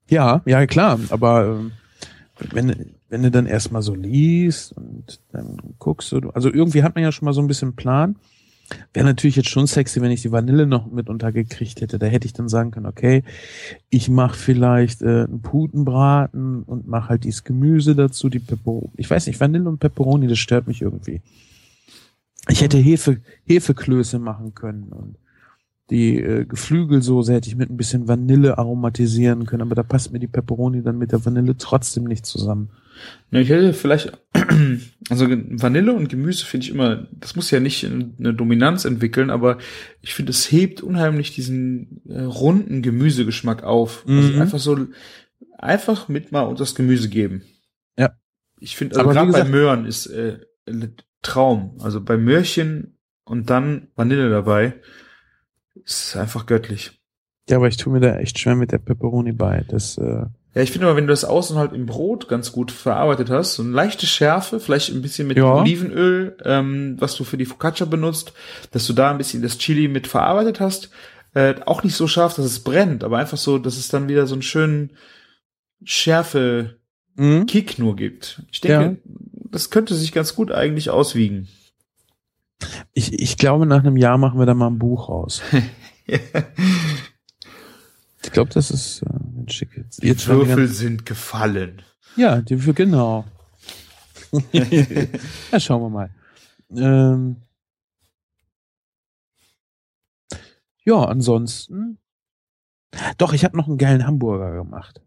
Ja, ja, klar, aber ähm, wenn, wenn du dann erstmal so liest und dann guckst du, also irgendwie hat man ja schon mal so ein bisschen Plan. Wäre natürlich jetzt schon sexy, wenn ich die Vanille noch mit untergekriegt hätte. Da hätte ich dann sagen können, okay, ich mache vielleicht äh, einen Putenbraten und mache halt dieses Gemüse dazu, die Peperoni. Ich weiß nicht, Vanille und Peperoni, das stört mich irgendwie. Ich hätte Hefe, Hefeklöße machen können und die äh, Geflügelsoße hätte ich mit ein bisschen Vanille aromatisieren können, aber da passt mir die Peperoni dann mit der Vanille trotzdem nicht zusammen. Ja, ich hätte vielleicht, also Vanille und Gemüse finde ich immer, das muss ja nicht eine Dominanz entwickeln, aber ich finde, es hebt unheimlich diesen äh, runden Gemüsegeschmack auf. Also Mhm. einfach so, einfach mit mal unter das Gemüse geben. Ja. Ich finde, also gerade bei Möhren ist äh, ein Traum. Also bei Möhrchen und dann Vanille dabei, ist einfach göttlich. Ja, aber ich tue mir da echt schwer mit der Peperoni bei. Das, äh, Ja, ich finde aber, wenn du das außen halt im Brot ganz gut verarbeitet hast, so eine leichte Schärfe, vielleicht ein bisschen mit Ja. Olivenöl, ähm, was du für die Focaccia benutzt, dass du da ein bisschen das Chili mit verarbeitet hast, äh, auch nicht so scharf, dass es brennt, aber einfach so, dass es dann wieder so einen schönen Schärfe mhm. Nur gibt. Ich denke, das könnte sich ganz gut eigentlich auswiegen. Ich, ich glaube, nach einem Jahr machen wir da mal ein Buch raus. Ich glaube, das ist äh, ein schick. Jetzt, Die jetzt Würfel ganz- sind gefallen. Ja, die genau. ja, schauen wir mal. Ähm, ja, ansonsten. Doch, ich habe noch einen geilen Hamburger gemacht.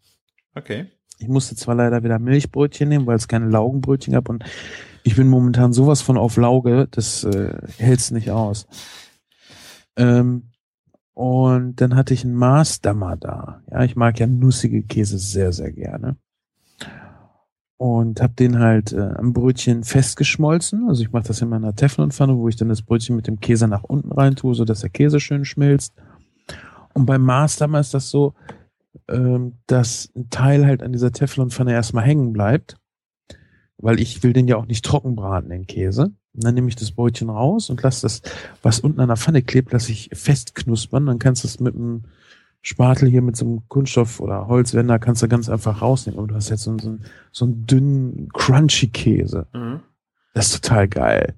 Okay. Ich musste zwar leider wieder Milchbrötchen nehmen, weil es keine Laugenbrötchen gab und ich bin momentan sowas von auf Lauge, das äh, hält's nicht aus. Ähm, und dann hatte ich einen Maßdammer da. Ja, ich mag ja nussige Käse sehr, sehr gerne. Und habe den halt äh, am Brötchen festgeschmolzen. Also ich mache das in meiner Teflonpfanne, wo ich dann das Brötchen mit dem Käse nach unten rein tue, sodass der Käse schön schmilzt. Und beim Maßdammer ist das so, ähm, dass ein Teil halt an dieser Teflonpfanne erstmal hängen bleibt, weil ich will den ja auch nicht trocken braten, den Käse. Und dann nehme ich das Brötchen raus und lasse das, was unten an der Pfanne klebt, lasse ich festknuspern. Dann kannst du es mit einem Spatel hier mit so einem Kunststoff oder Holzwender kannst du ganz einfach rausnehmen. Und du hast jetzt so, einen- so, einen- so einen dünnen, crunchy Käse. Mhm. Das ist total geil.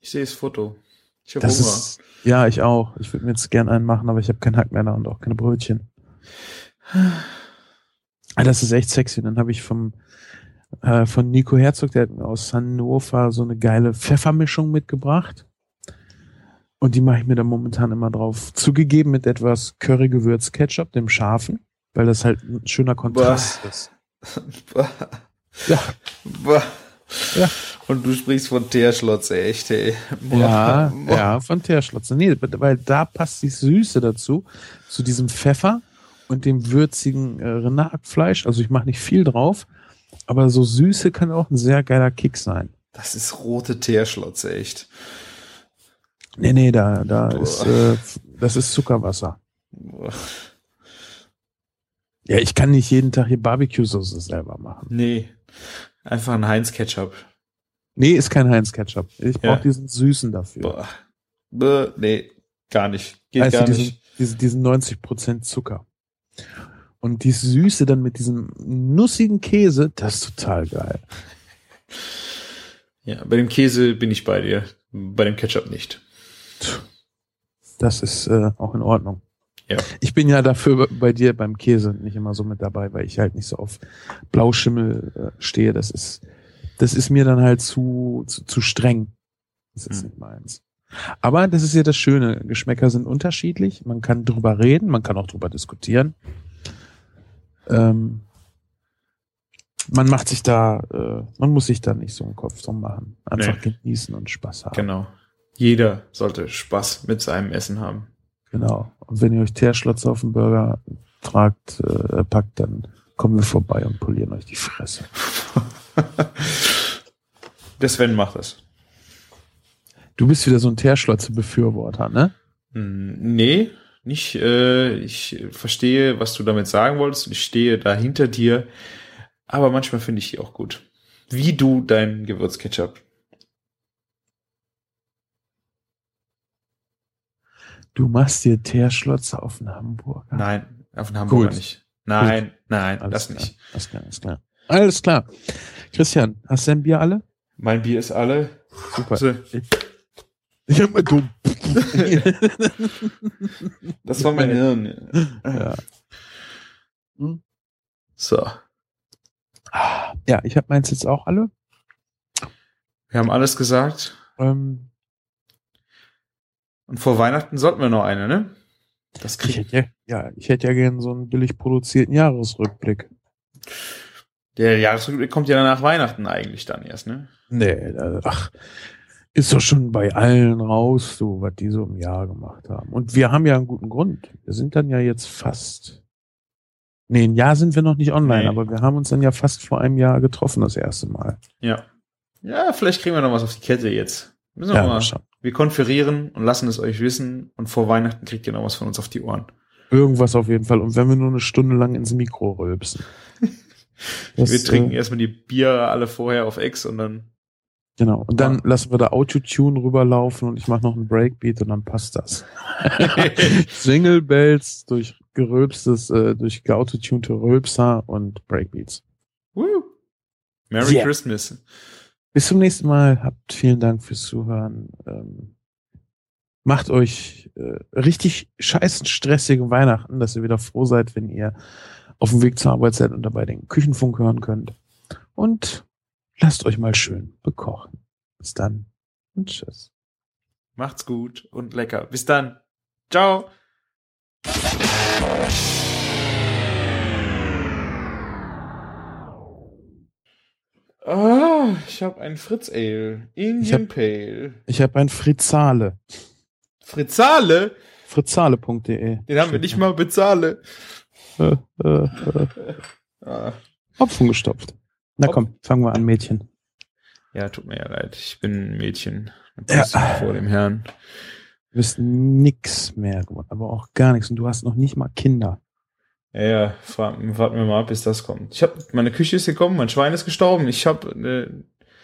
Ich sehe das Foto. Ich habe Das Hunger. ist, ja, ich auch. Ich würde mir jetzt gern einen machen, aber ich habe keinen Hack mehr da und auch keine Brötchen. Ah, das ist echt sexy. Dann habe ich vom äh, von Nico Herzog, der hat mir aus Hannover so eine geile Pfeffermischung mitgebracht. Und die mache ich mir dann momentan immer drauf. Zugegeben mit etwas Curry-Gewürz-Ketchup, dem scharfen, weil das halt ein schöner Kontrast ist. Bah. Ja. Bah. Ja. Und du sprichst von Teerschlotz, echt, ey. Boah. Ja, Boah. ja, von Teerschlotze. Nee, weil da passt die Süße dazu, zu diesem Pfeffer und dem würzigen äh, Rinderhackfleisch. Also ich mache nicht viel drauf, aber so Süße kann auch ein sehr geiler Kick sein. Das ist rote Teerschlotze, echt. Nee, nee, da, da Boah. ist, äh, das ist Zuckerwasser. Boah. Ja, ich kann nicht jeden Tag hier Barbecue-Soße selber machen. Nee. Einfach ein Heinz-Ketchup. Nee, ist kein Heinz-Ketchup. Ich Ja. brauche diesen Süßen dafür. Boah. Bäh, nee, gar nicht. Geht du, gar diesen, nicht. diesen, diesen 90% Zucker. Und die Süße dann mit diesem nussigen Käse, das ist total geil. Ja, bei dem Käse bin ich bei dir. Bei dem Ketchup nicht. Das ist äh, auch in Ordnung. Ja. Ich bin ja dafür bei dir beim Käse nicht immer so mit dabei, weil ich halt nicht so auf Blauschimmel äh, stehe. Das ist, das ist mir dann halt zu, zu, zu streng. Das ist Hm. nicht meins. Aber das ist ja das Schöne. Geschmäcker sind unterschiedlich. Man kann drüber reden, man kann auch drüber diskutieren. Ähm, man macht sich da, äh, man muss sich da nicht so einen Kopf drum machen. Einfach genießen und Spaß haben. Genau. Jeder sollte Spaß mit seinem Essen haben. Genau. Und wenn ihr euch Teerschlotze auf den Burger tragt, äh, packt, dann kommen wir vorbei und polieren euch die Fresse. Der Sven macht das. Du bist wieder so ein Teerschlotze-Befürworter, ne? Hm, Nee, nicht. Äh, ich verstehe, was du damit sagen wolltest. Ich stehe da hinter dir. Aber manchmal finde ich die auch gut. Wie du dein Gewürzketchup. Du machst dir Teerschlotze auf den Hamburger. Nein, auf den Hamburger Gut. nicht. Nein, nein, Alles das klar. nicht. Alles klar, alles klar. Alles klar. Christian, hast du ein Bier alle? Mein Bier ist alle. Super. So, Ich hab mal dumm. Das war mein Hirn. ja. So. ja, ich habe meins jetzt auch alle. Wir haben alles gesagt. Ähm, Und vor Weihnachten sollten wir noch eine, ne? Das ich kriegt. hätte ja, ja, ich hätte ja gern so einen billig produzierten Jahresrückblick. Der Jahresrückblick kommt ja nach Weihnachten eigentlich dann erst, ne? Nee, ach, ist doch schon bei allen raus, du, was die so im Jahr gemacht haben. Und wir haben ja einen guten Grund. Wir sind dann ja jetzt fast. Nee, ein Jahr sind wir noch nicht online, Nee. aber wir haben uns dann ja fast vor einem Jahr getroffen, das erste Mal. Ja. Ja, vielleicht kriegen wir noch was auf die Kette jetzt. Müssen wir Ja, mal. schauen. Wir konferieren und lassen es euch wissen und vor Weihnachten kriegt ihr noch was von uns auf die Ohren. Irgendwas auf jeden Fall. Und wenn wir nur eine Stunde lang ins Mikro rülpsen. Das, wir trinken äh, erstmal die Biere alle vorher auf Ex und dann. Genau. Und dann lassen wir da Autotune rüberlaufen und ich mache noch einen Breakbeat und dann passt das. Single Bells durch gerülpstes, äh, durch geautotunte Rülpser und Breakbeats. Woo. Merry Yeah. Christmas. Bis zum nächsten Mal. Habt vielen Dank fürs Zuhören. Ähm, macht euch äh, richtig scheißen stressige Weihnachten, dass ihr wieder froh seid, wenn ihr auf dem Weg zur Arbeit seid und dabei den Küchenfunk hören könnt. Und lasst euch mal schön bekochen. Bis dann und tschüss. Macht's gut und lecker. Bis dann. Ciao. Ah, ich habe ein Fritz Ale. Indian hab- Pale. Ich habe ein Fritzale. Fritzale? Fritzale.de. Den haben wir nicht mal bezahle. Äh, äh, äh. Ah. Hopfen gestopft. Na komm, fangen wir an, Mädchen. Ja, tut mir ja leid. Ich bin ein Mädchen. Ja. Vor dem Herrn. Du bist nix mehr geworden, aber auch gar nichts. Und du hast noch nicht mal Kinder. Ja, ja, warten wir mal ab, bis das kommt. Ich hab, meine Küche ist gekommen, mein Schwein ist gestorben. Ich hab, äh,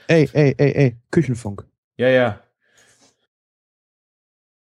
Ey, ey, ey, ey, Küchenfunk. ja, ja.